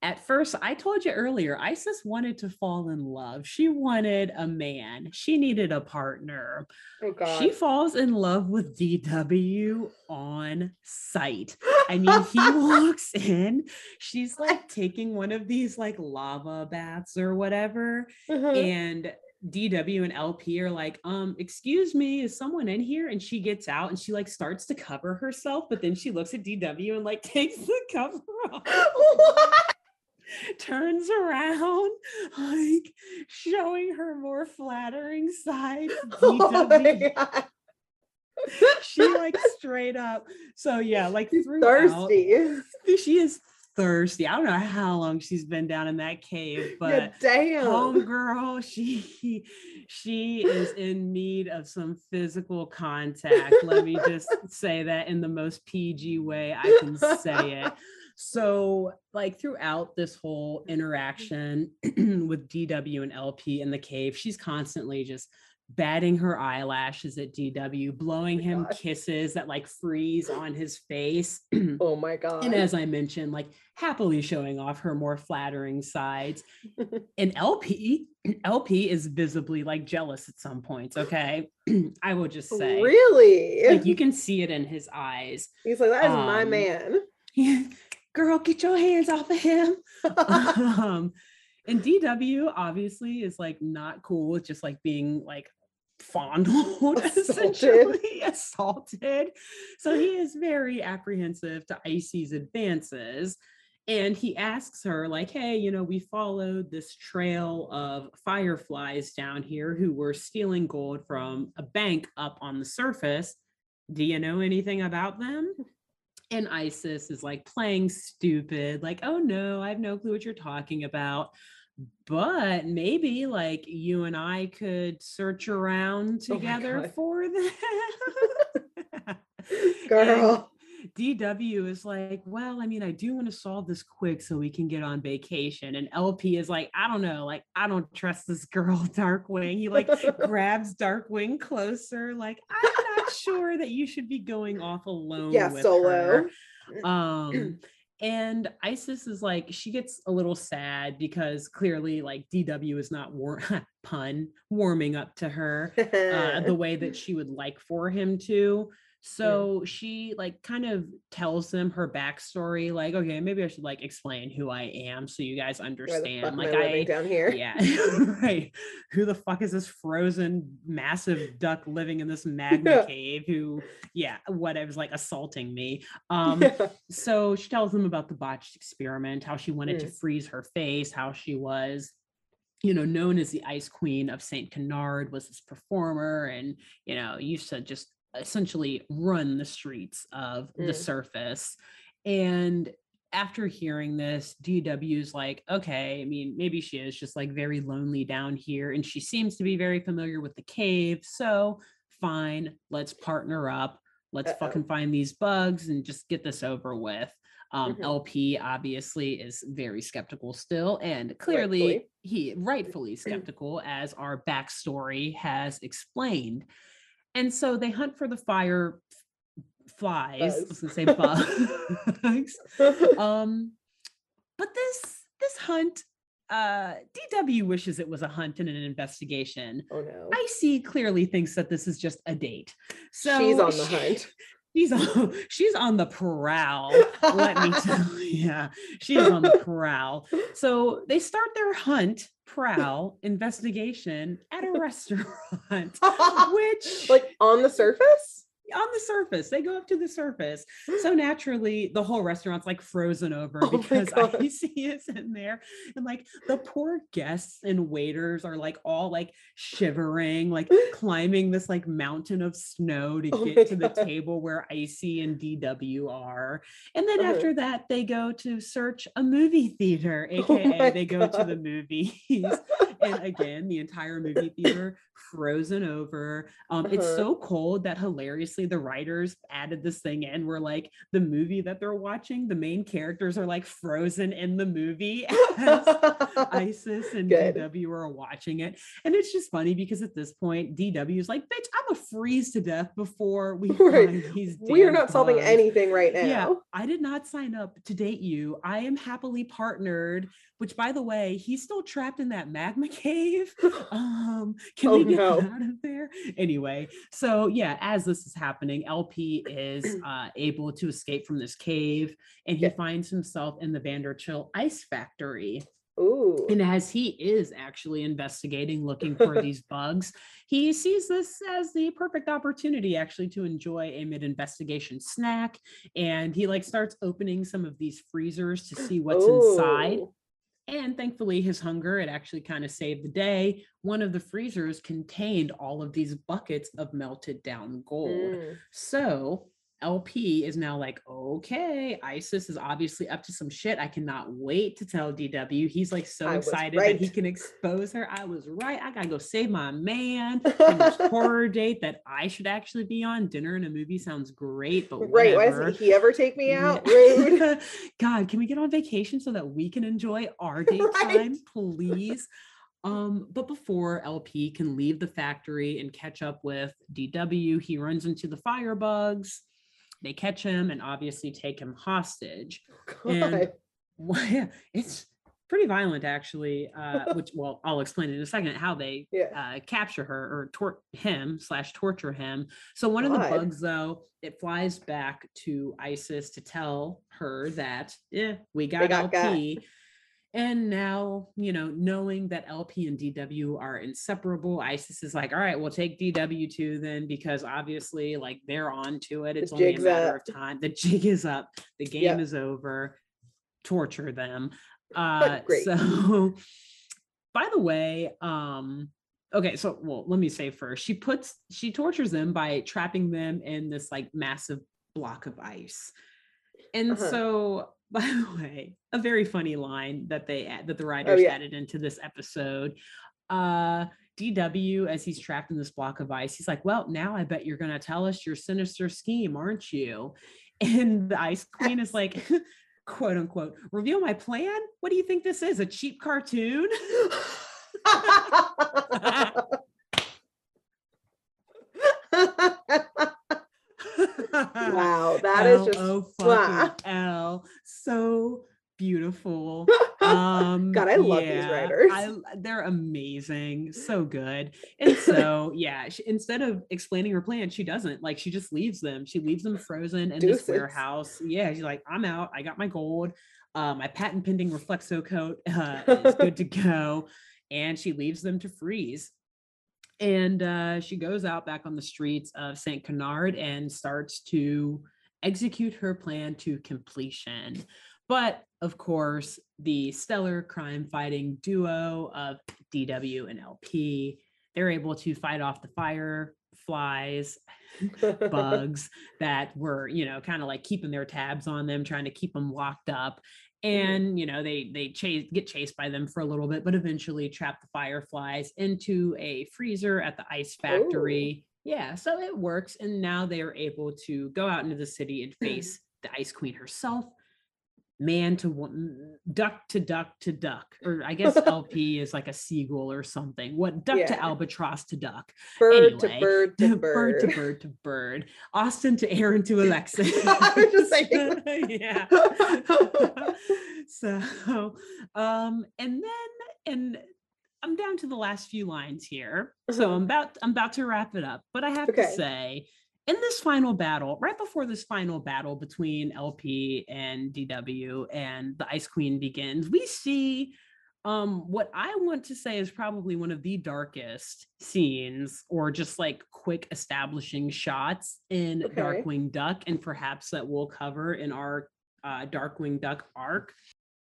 at first, I told you earlier, Isis wanted to fall in love. She wanted a man, she needed a partner. Oh god. She falls in love with DW on sight. I mean, he walks in, she's like taking one of these like lava baths or whatever Mhm. and DW and LP are like, um, excuse me, is someone in here? And she gets out and she like starts to cover herself, but then she looks at DW and like takes the cover off, What? turns around, like showing her more flattering side. Oh she like straight up. So yeah, like She's thirsty. she is thirsty. I don't know how long she's been down in that cave, but yeah, damn. homegirl she she is in need of some physical contact let me just say that in the most pg way i can say it so like throughout this whole interaction with dw and lp in the cave she's constantly just batting her eyelashes at dw blowing my him kisses that like freeze on his face Oh my god. and as I mentioned, like happily showing off her more flattering sides. and LP, LP is visibly like jealous at some points. Okay. I will just say, really? like, you can see it in his eyes. He's like, that is my um, man. Girl, get your hands off of him. um, and DW obviously is like not cool with just like being like fondled, Assaulted. essentially assaulted. So he is very apprehensive to Icy's advances. And he asks her, like, hey, you know, we followed this trail of fireflies down here who were stealing gold from a bank up on the surface. Do you know anything about them? And Isis is like playing stupid, like, oh no, I have no clue what you're talking about. But maybe like you and I could search around Oh together God. for them. Girl. DW is like, well, I mean, I do want to solve this quick so we can get on vacation. And LP is like, I don't know, like, I don't trust this girl, Darkwing. He like grabs Darkwing closer, like, I'm not sure that you should be going off alone. yeah, with solo. her." Um, and Isis is like, she gets a little sad because clearly, like, DW is not war- pun warming up to her uh, the way that she would like for him to. So she like kind of tells them her backstory, like, okay, maybe I should like explain who I am so you guys Why the fuck understand. Like I down here. yeah, right. Who the fuck is this frozen massive duck living in this magma Yeah. cave who, yeah, whatever's like assaulting me. Um, so she tells them about the botched experiment, how she wanted to Mm. freeze her face, how she was, you know, known as the Ice Queen of Saint Canard, was this performer, and you know, used to just essentially run the streets of the Mm. surface. And after hearing this, DW's like, okay, I mean, maybe she is just like very lonely down here, and she seems to be very familiar with the cave. So fine, let's partner up. Let's Uh-oh. fucking find these bugs and just get this over with. Um, Mhm. LP obviously is very skeptical still, and clearly Rightfully. he rightfully skeptical, as our backstory has explained. And so they hunt for the fire flies. I was Bugs. gonna say bugs. um, but this this hunt, uh, DW wishes it was a hunt and an investigation. oh no. Icy clearly thinks that this is just a date. So She's on the she- hunt. She's on, she's on the prowl. Let me tell you, yeah, she's on the prowl. So they start their hunt, prowl, investigation at a restaurant, which like on the surface? On the surface. They go up to the surface. So naturally, the whole restaurant's like frozen over Oh because God. Icy is in there. And like the poor guests and waiters are like all like shivering, like climbing this like mountain of snow to Oh get to the table where Icy and DW are. And then Uh-huh. after that, they go to search a movie theater, Oh aka they go to the movies. and again, the entire movie theater frozen over. Um, It's Uh-huh. so cold that hilariously the writers added this thing in where like the movie that they're watching, the main characters are like frozen in the movie as Isis and Good. DW are watching it. And it's just funny because at this point, DW is like, bitch, I'm a freeze to death before we Right. find these we are not solving anything right now. Yeah, I did not sign up to date you. I am happily partnered, which by the way, he's still trapped in that magma cave. Um, can Oh, we get no. out of there? Anyway, so yeah, as this is happening, LP is uh, able to escape from this cave and he Yeah. finds himself in the Vanderchill ice factory. Ooh. And as he is actually investigating, looking for these bugs, he sees this as the perfect opportunity actually to enjoy a mid-investigation snack. And he like starts opening some of these freezers to see what's inside. And thankfully, his hunger, it actually kind of saved the day. One of the freezers contained all of these buckets of melted down gold. Mm. So LP is now like, okay, Isis is obviously up to some shit. I cannot wait to tell DW. He's like so I excited that he can expose her. I was right. I gotta go save my man. And this horror date that I should actually be on. Dinner and a movie sounds great, but Right. Why whatever. doesn't he ever take me out? Rude. God, can we get on vacation so that we can enjoy our date Right. time, please? Um, but before LP can leave the factory and catch up with DW, he runs into the firebugs. They catch him and obviously take him hostage. And God. well, yeah, it's pretty violent actually. Uh, which well, I'll explain in a second how they Yeah. uh, capture her or tor- him slash torture him. So one of the bugs, though, it flies back to Isis to tell her that yeah, we got, got got. LP. And now, you know, knowing that LP and DW are inseparable, Isis is like, all right, we'll take DW too then, because obviously, like they're on to it. It's only a matter up. of time. The jig is up. The game Yep. is over. Torture them. Uh, so, by the way, um, okay, so well, let me say first, she puts she tortures them by trapping them in this like massive block of ice. And Uh-huh. so, by the way, a very funny line that they add that the writers Oh, yeah. added into this episode. Uh DW, as he's trapped in this block of ice, he's like, Well, now I bet you're gonna tell us your sinister scheme, aren't you? And the ice queen is like, quote unquote, reveal my plan. What do you think this is? A cheap cartoon? Wow, that is just fucking L. So beautiful. Um, God, I love these writers. I, they're amazing, so good. And so, yeah, she, instead of explaining her plan, she doesn't. Like, she just leaves them. She leaves them frozen in Deuces. this warehouse. Yeah, she's like, I'm out. I got my gold. Uh, my patent pending reflexo coat uh, is good to go. And she leaves them to freeze. And uh, she goes out back on the streets of St. Canard and starts to execute her plan to completion. But of course, the stellar crime fighting duo of DW and LP, they're able to fight off the fireflies, bugs that were, you know, kind of like keeping their tabs on them, trying to keep them locked up. Mm-hmm. And you know, they they chase get chased by them for a little bit, but eventually trap the fireflies into a freezer at the ice factory. Yeah, so it works. And now they are able to go out into the city and mm-hmm. face the ice queen herself man to duck to duck to duck or i guess lp is like a seagull or something what duck to albatross to duck bird Anyway, to bird to bird bird. to bird to bird austin to aaron to alexis I was just saying. yeah so um and then and i'm down to the last few lines here so Uh-huh. i'm about i'm about to wrap it up but i have Okay. to say in this final battle right before this final battle between lp and dw and the ice queen begins we see Um, what I want to say is probably one of the darkest scenes, or just like quick establishing shots in Okay. Darkwing Duck, and perhaps that we'll cover in our uh, Darkwing Duck arc.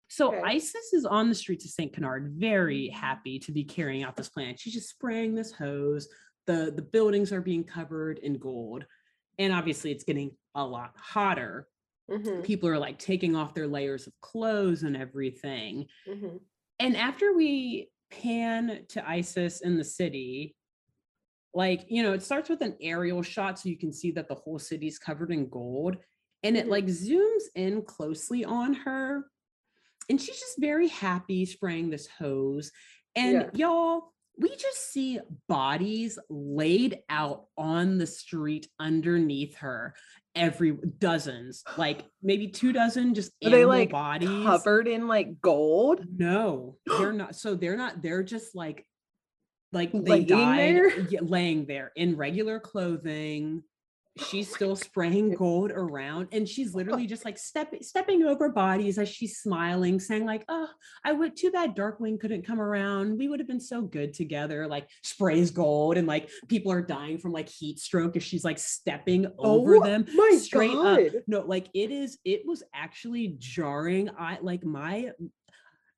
So Okay. Isis is on the streets of St. Canard, very happy to be carrying out this plan. She's just spraying this hose. The the buildings are being covered in gold. And obviously it's getting a lot hotter. Mhm, People are like taking off their layers of clothes and everything. mhm. And after we pan to Isis in the city, like, you know, it starts with an aerial shot so you can see that the whole city's covered in gold. And it Mhm. like zooms in closely on her. And she's just very happy spraying this hose. And Yeah. y'all, we just see bodies laid out on the street underneath her. Every dozens, like maybe two dozen, just Are they like bodies. covered in like gold? No, they're not. So they're not. They're just like, like they Laying died there? laying there in regular clothing. She's still spraying gold around, and she's oh. literally just like step, stepping over bodies as she's smiling, saying like, "Oh, I would. Too bad Darkwing couldn't come around. We would have been so good together." Like sprays gold, and like people are dying from like heat stroke as she's like stepping over Oh them my straight up no like it is it was actually jarring i like my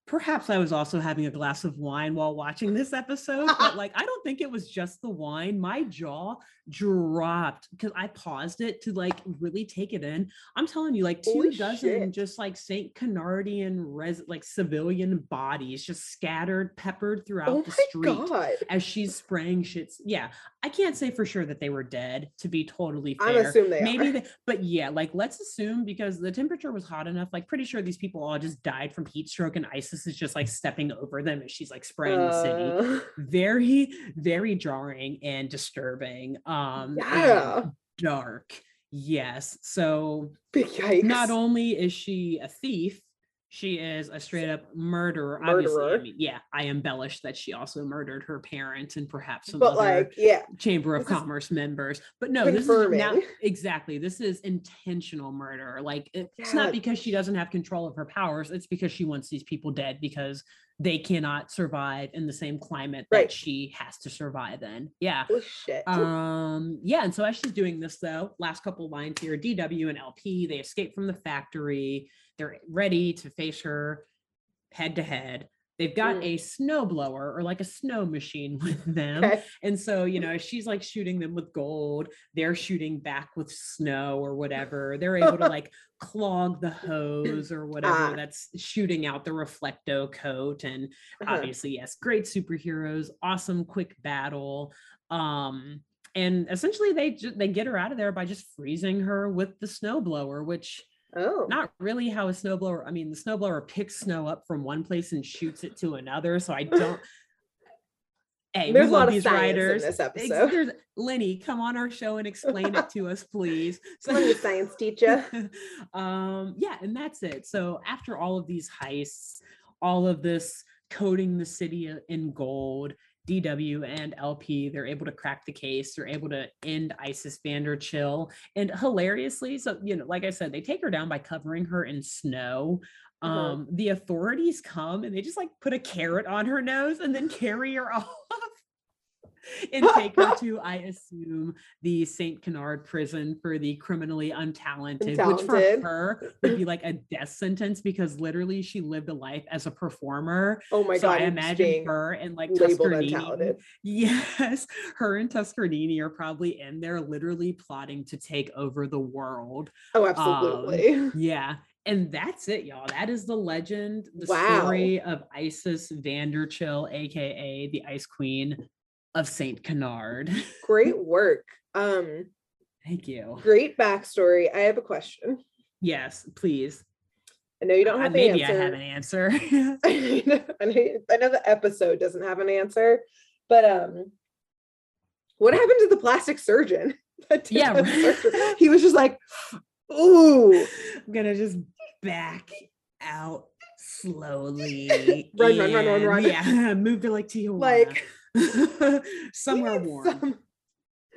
perhaps i was also having a glass of wine while watching this episode but like i don't think it was just the wine my jaw dropped because i paused it to like really take it in i'm telling you like two Holy dozen shit. just like saint canardian res like civilian bodies just scattered peppered throughout Oh the street god. as she's spraying shits yeah i can't say for sure that they were dead to be totally fair, I'm fair they maybe are. they, but yeah like let's assume because the temperature was hot enough like pretty sure these people all just died from heat stroke and isis is just like stepping over them as she's like spraying the city Uh, very very jarring and disturbing um Um, and Yeah. dark yes so yikes. not only is she a thief she is a straight up murderer. Obviously, I mean, yeah, I embellished that she also murdered her parents and perhaps some but other like, yeah. Chamber of This Commerce members. But no, this is confirming. exactly. This is intentional murder. Like it's not because she doesn't have control of her powers. It's because she wants these people dead because they cannot survive in the same climate that she has to survive in. Yeah. Shit. Um, yeah, and so as she's doing this though, last couple lines here, DW and LP, they escape from the factory. They're ready to face her head to head. They've got Mm. a snowblower or like a snow machine with them. okay. And so, you know, she's like shooting them with gold, they're shooting back with snow or whatever. They're able to like clog the hose or whatever Ah. that's shooting out the reflecto coat. And Uh-huh. obviously, yes, great superheroes, awesome quick battle. Um, and essentially they ju- they get her out of there by just freezing her with the snowblower, which Oh. not really how a snowblower. I mean, the snowblower picks snow up from one place and shoots it to another. So I don't. Hey, There's a lot of these writers. in this episode. there's- Lenny, come on our show and explain it to us, please. Come on, you science teacher. um, yeah, and that's it. So after all of these heists, all of this coating the city in gold, DW and LP, they're able to crack the case. They're able to end Isis Vanderchill. And hilariously, so you know, like I said, they take her down by covering her in snow. Uh-huh. Um, the authorities come and they just like put a carrot on her nose and then carry her off and take her to, I assume, the St. Canard prison for the criminally untalented, which for her would be like a death sentence because literally she lived a life as a performer. Oh my so god. I imagine her and like untalented. Yes, her and Tuskernini are probably in there literally plotting to take over the world. Oh, um, absolutely. Yeah. And that's it, y'all. That is the legend, the Wow. story of Isis Vanderchill, aka the Ice Queen of Saint Canard. Great work. Um, Thank you. great backstory. I have a question. Yes, please. I know you don't Uh, have the maybe answer. I have an answer. I know, I know I know the episode doesn't have an answer, but um, what happened to the plastic surgeon? that Yeah, surgery? he was just like, "Ooh, I'm gonna just back out slowly. Run, run, run, run, run. Yeah, move to like Tijuana. like somewhere warm. some-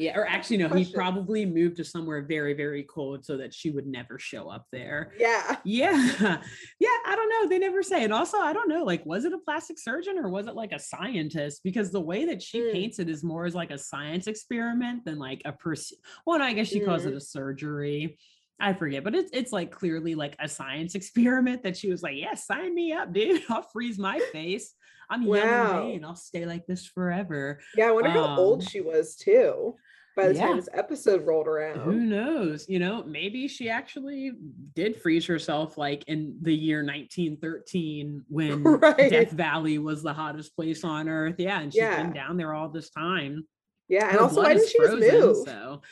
Yeah, or actually, no, he probably moved to somewhere very, very cold so that she would never show up there. Yeah. Yeah. Yeah. I don't know. They never say. And also, I don't know, like, was it a plastic surgeon or was it like a scientist? Because the way that she Mm. paints it is more as like a science experiment than like a person. Well, I guess she calls Mm. it a surgery. I forget, but it's it's like clearly like a science experiment that she was like, yeah, sign me up, dude. I'll freeze my face. I'm young and I'll stay like this forever. Yeah. I wonder how old Um, she was too by the yeah. time this episode rolled around, Who knows? You know, maybe she actually did freeze herself like in the year 1913 when Right. Death Valley was the hottest place on earth. Yeah, and she's Yeah. been down there all this time. Yeah. And Her also, why didn't she frozen, move? So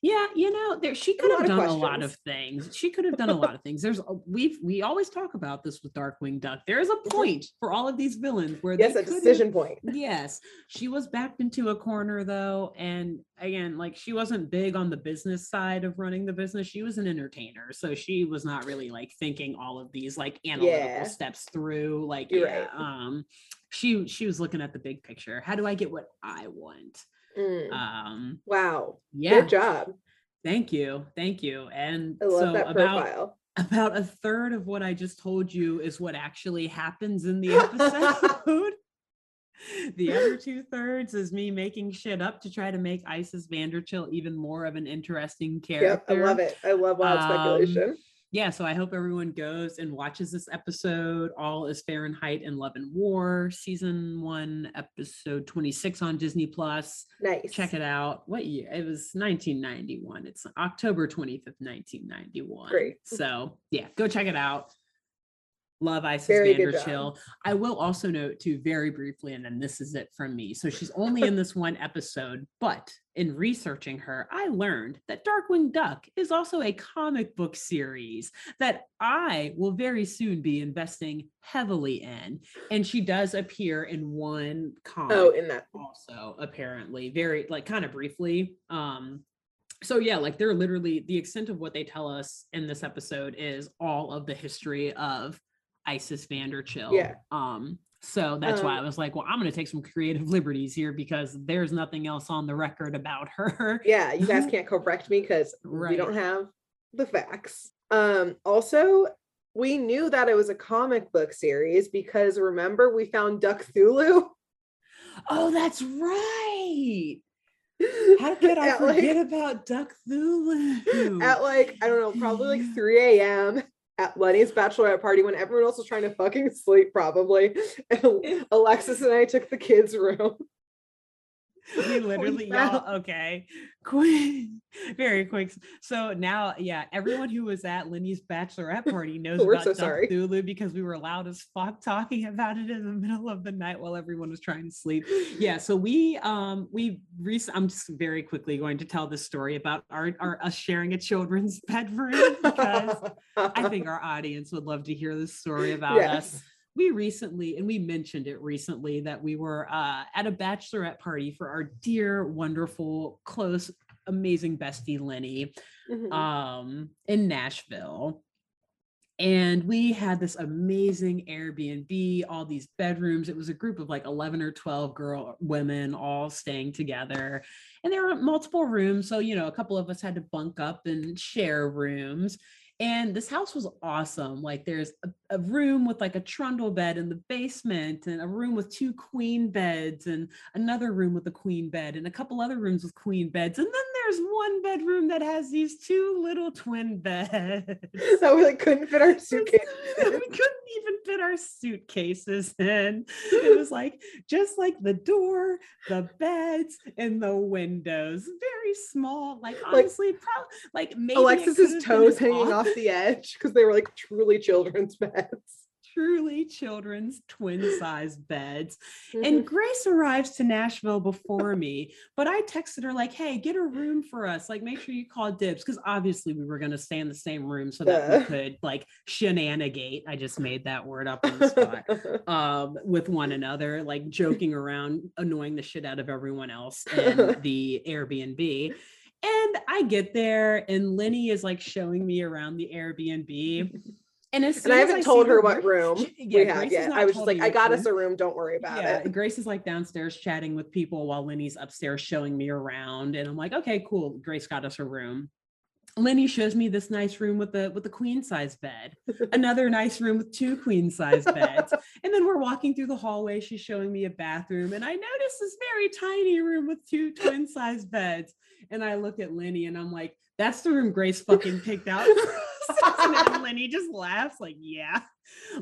yeah, you know, there she could have done a lot of things. She could have done a lot of things. There's we've we always talk about this with Darkwing Duck. There is a point for all of these villains where Yes, a decision point. Yes, she was backed into a corner though. And again, like she wasn't big on the business side of running the business. She was an entertainer. So she was not really like thinking all of these like analytical Yeah. steps through. Like, You're yeah, right. um, she she was looking at the big picture. How do I get what I want? Mm. Um, wow. yeah, Good job. thank you. Thank you. And I love so that about about a third of what I just told you is what actually happens in the episode. the other two thirds is me making shit up to try to make Isis Vanderchill even more of an interesting character. Yep. I love it. I love wild Um, speculation. Yeah, so I hope everyone goes and watches this episode. All is Fahrenheit and Love and War, season one, episode 26 on Disney Plus. Nice. Check it out. What year? It was 1991. It's October 25th, 1991. Great. So yeah, go check it out. Love Isis Very Vanderchill. I will also note too, very briefly, and then this is it from me. So she's only in this one episode, but in researching her, I learned that Darkwing Duck is also a comic book series that I will very soon be investing heavily in. And she does appear in one comic Oh, in that. also apparently very like kind of briefly um so yeah like they're literally the extent of what they tell us in this episode is all of the history of isis vanderchill Yeah. um so that's why i Um, was like well i'm going to take some creative liberties here because there's nothing else on the record about her Yeah, you guys can't correct me because we don't have the facts. Um, also, we knew that it was a comic book series because remember we found Duck Thulu. oh that's right how could i At, like- forget about duck thulu at like I don't know, probably like 3 a.m. at Lenny's bachelorette party when everyone else was trying to fucking sleep, probably. And Alexis and I took the kids' room. We literally y'all okay quick very quick so now yeah everyone who was at lenny's bachelorette party knows We're about so sorry. Thulu because we were loud as fuck talking about it in the middle of the night while everyone was trying to sleep yeah so we um we rec- i'm just very quickly going to tell this story about our, our us sharing a children's bedroom because i think our audience would love to hear this story about us Yes. We recently and we mentioned it recently that we were uh, at a bachelorette party for our dear wonderful close amazing bestie lenny Mhm. um in nashville. And we had this amazing airbnb all these bedrooms. It was a group of like 11 or 12 girl women all staying together. And there were multiple rooms so you know a couple of us had to bunk up and share rooms. And this house was awesome. Like there's a, a room with like a trundle bed in the basement and a room with two queen beds and another room with a queen bed and a couple other rooms with queen beds and then there's one bedroom that has these two little twin beds that we like couldn't fit our suitcases. we couldn't even fit our suitcases in. It was like just like the door, the beds, and the windows. Very small. Like honestly, probably like maybe Alexis's toes hanging off off- the edge because they were like truly children's beds. Truly children's twin-sized beds. Mhm. And Grace arrives to Nashville before me, but I texted her like, "Hey, get a room for us. Like, make sure you call dibs because obviously we were going to stay in the same room so that we could like shenanigate." I just made that word up on the spot. um with one another like joking around annoying the shit out of everyone else in the airbnb and i get there and lenny is like showing me around the airbnb And, And I haven't see told her what room- she- we have Grace yet. I was just like, I got room. us a room. Don't worry about yeah, it. Grace is like downstairs chatting with people while Lenny's upstairs showing me around, and I'm like, okay, cool. Grace got us a room. Lenny shows me this nice room with the with the queen size bed, another nice room with two queen size beds, and then we're walking through the hallway. She's showing me a bathroom, and I notice this very tiny room with two twin size beds. And I look at Lenny, and I'm like, that's the room Grace fucking picked out. for us." and Lenny just laughs, like, yeah.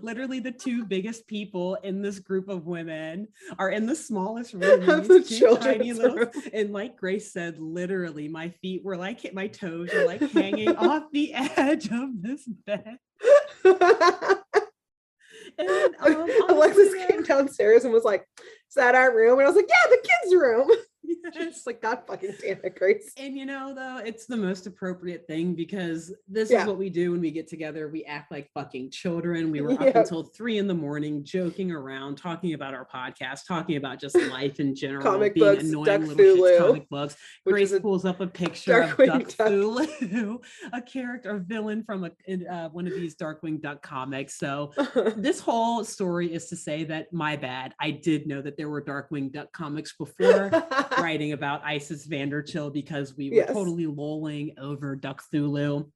Literally, the two biggest people in this group of women are in the smallest room. Of the children's little- room. and like Grace said, literally, my feet were like my toes are like hanging off the edge of this bed. And um, Alexis came downstairs and was like, "Is that our room?" And I was like, "Yeah, the kids' room." Just like, "God fucking damn it, Grace." And you know, though, it's the most appropriate thing because this Yeah. is what we do when we get together. We act like fucking children. We were up until three in the morning, joking around, talking about our podcast, talking about just life in general, Comic being books, annoying Duck little shits, comic books. Grace a pulls up a picture of Duck Duck. Thulu, a character, a villain from a, uh, one of these Darkwing Duck comics. So this whole story is to say that my bad. I did know that there were Darkwing Duck comics before writing about Isis Vanderchill because we were Yes. totally lolling over Duck Thulu.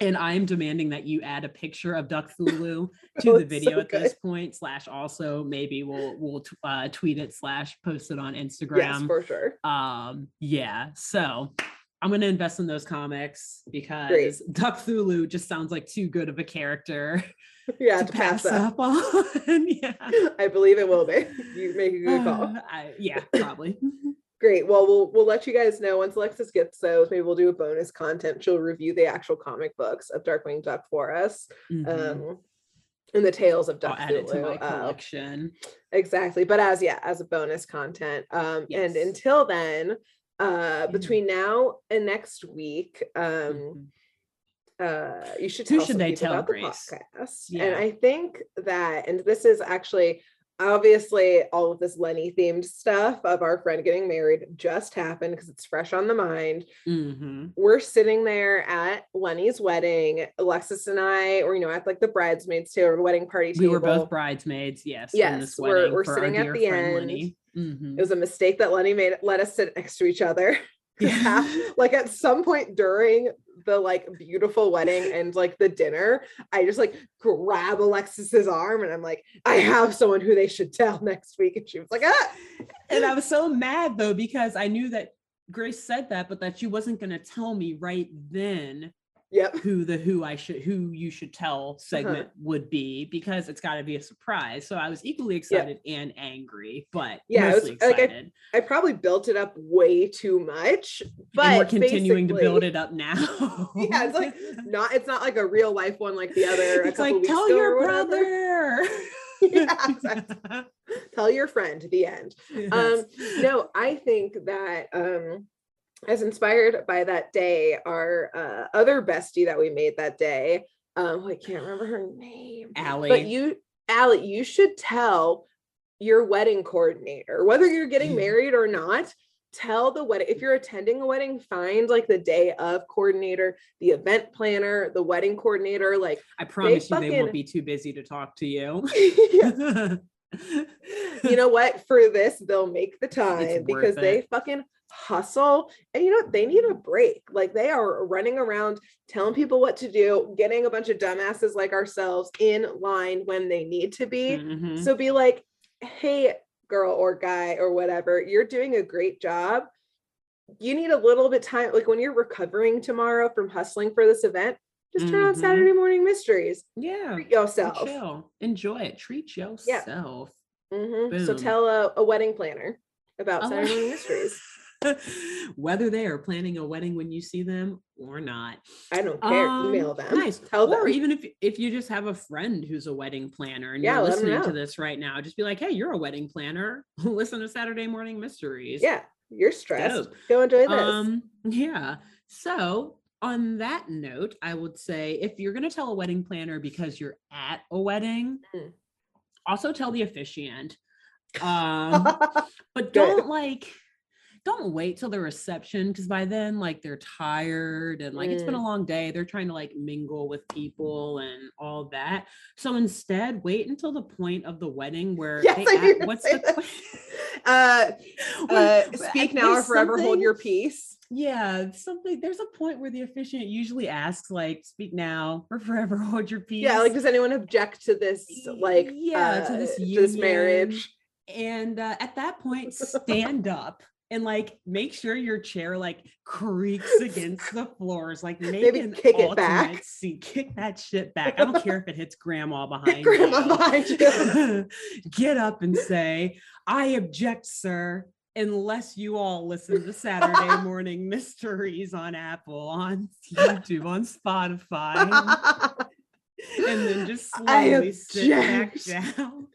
And I'm demanding that you add a picture of Duck Thulu to Oh, the video so at this point. Slash, also maybe we'll we'll t- uh, tweet it slash post it on Instagram. Yes, for sure. um, yeah. So I'm gonna invest in those comics because Duck Thulu just sounds like too good of a character Yeah, to, to pass, pass up. up on. yeah. I believe it will be. You make a good call. Uh, I- yeah, probably. Great. Well, we'll we'll let you guys know once Alexis gets those. Maybe we'll do a bonus content. She'll review the actual comic books of Darkwing Duck for us. Mhm. Um, and the tales of I'll add it to my uh, collection. exactly. But as yeah, as a bonus content. Um, and until then, uh, between now and next week, um, Mhm. uh you should Who should they tell, about Grace? the podcast and i think that and this is actually obviously all of this lenny themed stuff of our friend getting married just happened because it's fresh on the mind Mhm. we're sitting there at lenny's wedding alexis and i or you know at like the bridesmaids table or the wedding party table We were both bridesmaids. Yes. Yes, we're- we're sitting at the end. Mhm. it was a mistake that lenny made let us sit next to each other Yeah. like at some point during the like beautiful wedding and like the dinner, I just like grab Alexis's arm and I'm like, I have someone who they should tell next week. And she was like, ah, and I was so mad though because I knew that Grace said that, but that she wasn't going to tell me right then yep. who the who I should who you should Uh-huh. tell segment would be because it's got to be a surprise. So I was equally excited and angry, but Yeah, was- mostly like, I- excited. I probably built it up way too much, but and we're continuing to build it up now. Yeah, it's like not it's not like a real life one like the other. it's like tell your brother. Yeah, exactly. Tell your friend. The end. Um, no, I think that um as inspired by that day, our uh, other bestie that we made that day, um, I can't remember her name, Allie. but you, Allie, you should tell your wedding coordinator whether you're getting Mhm. married or not. Tell the wedding if you're attending a wedding, find like the day of coordinator, the event planner, the wedding coordinator. Like, I promise you, they won't be too busy to talk to you. you know what? For this, they'll make the time because they fucking hustle. And you know, what? they need a break. Like they are running around telling people what to do, getting a bunch of dumbasses like ourselves in line when they need to be. Mhm. So be like, hey, girl or guy or whatever, you're doing a great job. You need a little bit time, like when you're recovering tomorrow from hustling for this event, just turn on Mhm. Saturday morning mysteries. yeah. Treat yourself. Chill. Enjoy it. Treat yourself. Mhm. So tell a, a wedding planner about Oh. Saturday morning mysteries. Whether they are planning a wedding when you see them or not. I don't care. Um, Email them. Nice. Tell them. or them. even if if you just have a friend who's a wedding planner and Yeah, you're listening to this right now, just be like, "Hey, you're a wedding planner. Listen to Saturday Morning Mysteries." Yeah, you're stressed. Dope. Go enjoy this. Um, yeah. So on that note, I would say if you're gonna tell a wedding planner because you're at a wedding, Mm. also tell the officiant. Um, but don't like don't wait till the reception because by then like they're tired and like it's been a Mm. long day they're trying to like mingle with people and all that so instead wait until the point of the wedding where Yes, they I knew you what's the Uh, uh, speak now or forever hold your peace. Yeah something there's a point where the officiant usually asks like speak now or forever hold your peace Yeah, like does anyone object to this like yeah uh, to this, this marriage? and uh, at that point stand up and like make sure your chair like creaks against the floors like make Maybe an kick it back. seat kick that shit back i don't care if it hits grandma behind grandma you. behind you. get up and say i object sir unless you all listen to saturday morning mysteries on apple on youtube on spotify and then just slowly sit back down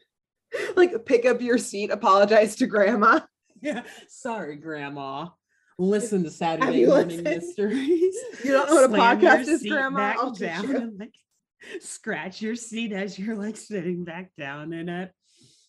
like pick up your seat, apologize to grandma. Yeah, sorry, Grandma. Listen to Saturday Morning listened? Mysteries. You don't know what a Slam podcast is, Grandma? I'll down you. and, like, scratch your seat as you're like sitting back down in it.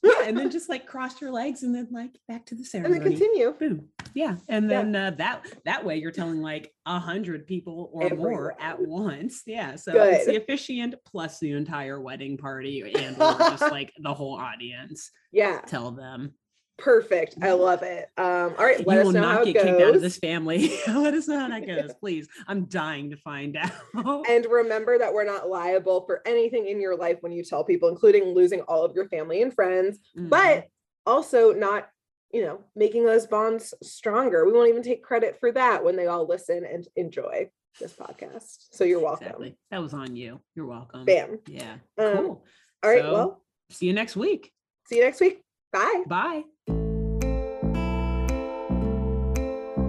Yeah, and then just like cross your legs and then like back to the ceremony. and then continue. Boom. Yeah, and Yeah. then uh, that that way you're telling like a hundred people or more at once. Yeah, so it's the officiant plus the entire wedding party and or just like the whole audience. Yeah, Tell them perfect. I love it. Um, all right, let you us will know how not it get kicked out of goes. this family. Let us know how that goes, please. I'm dying to find out. And remember that we're not liable for anything in your life when you tell people, including losing all of your family and friends, Mhm. but also not, you know, making those bonds stronger. We won't even take credit for that when they all listen and enjoy this podcast. So you're welcome. exactly. That was on you. You're welcome. Bam. Yeah. Um, cool. All right. So- well, See you next week. see you next week. Bye. Bye.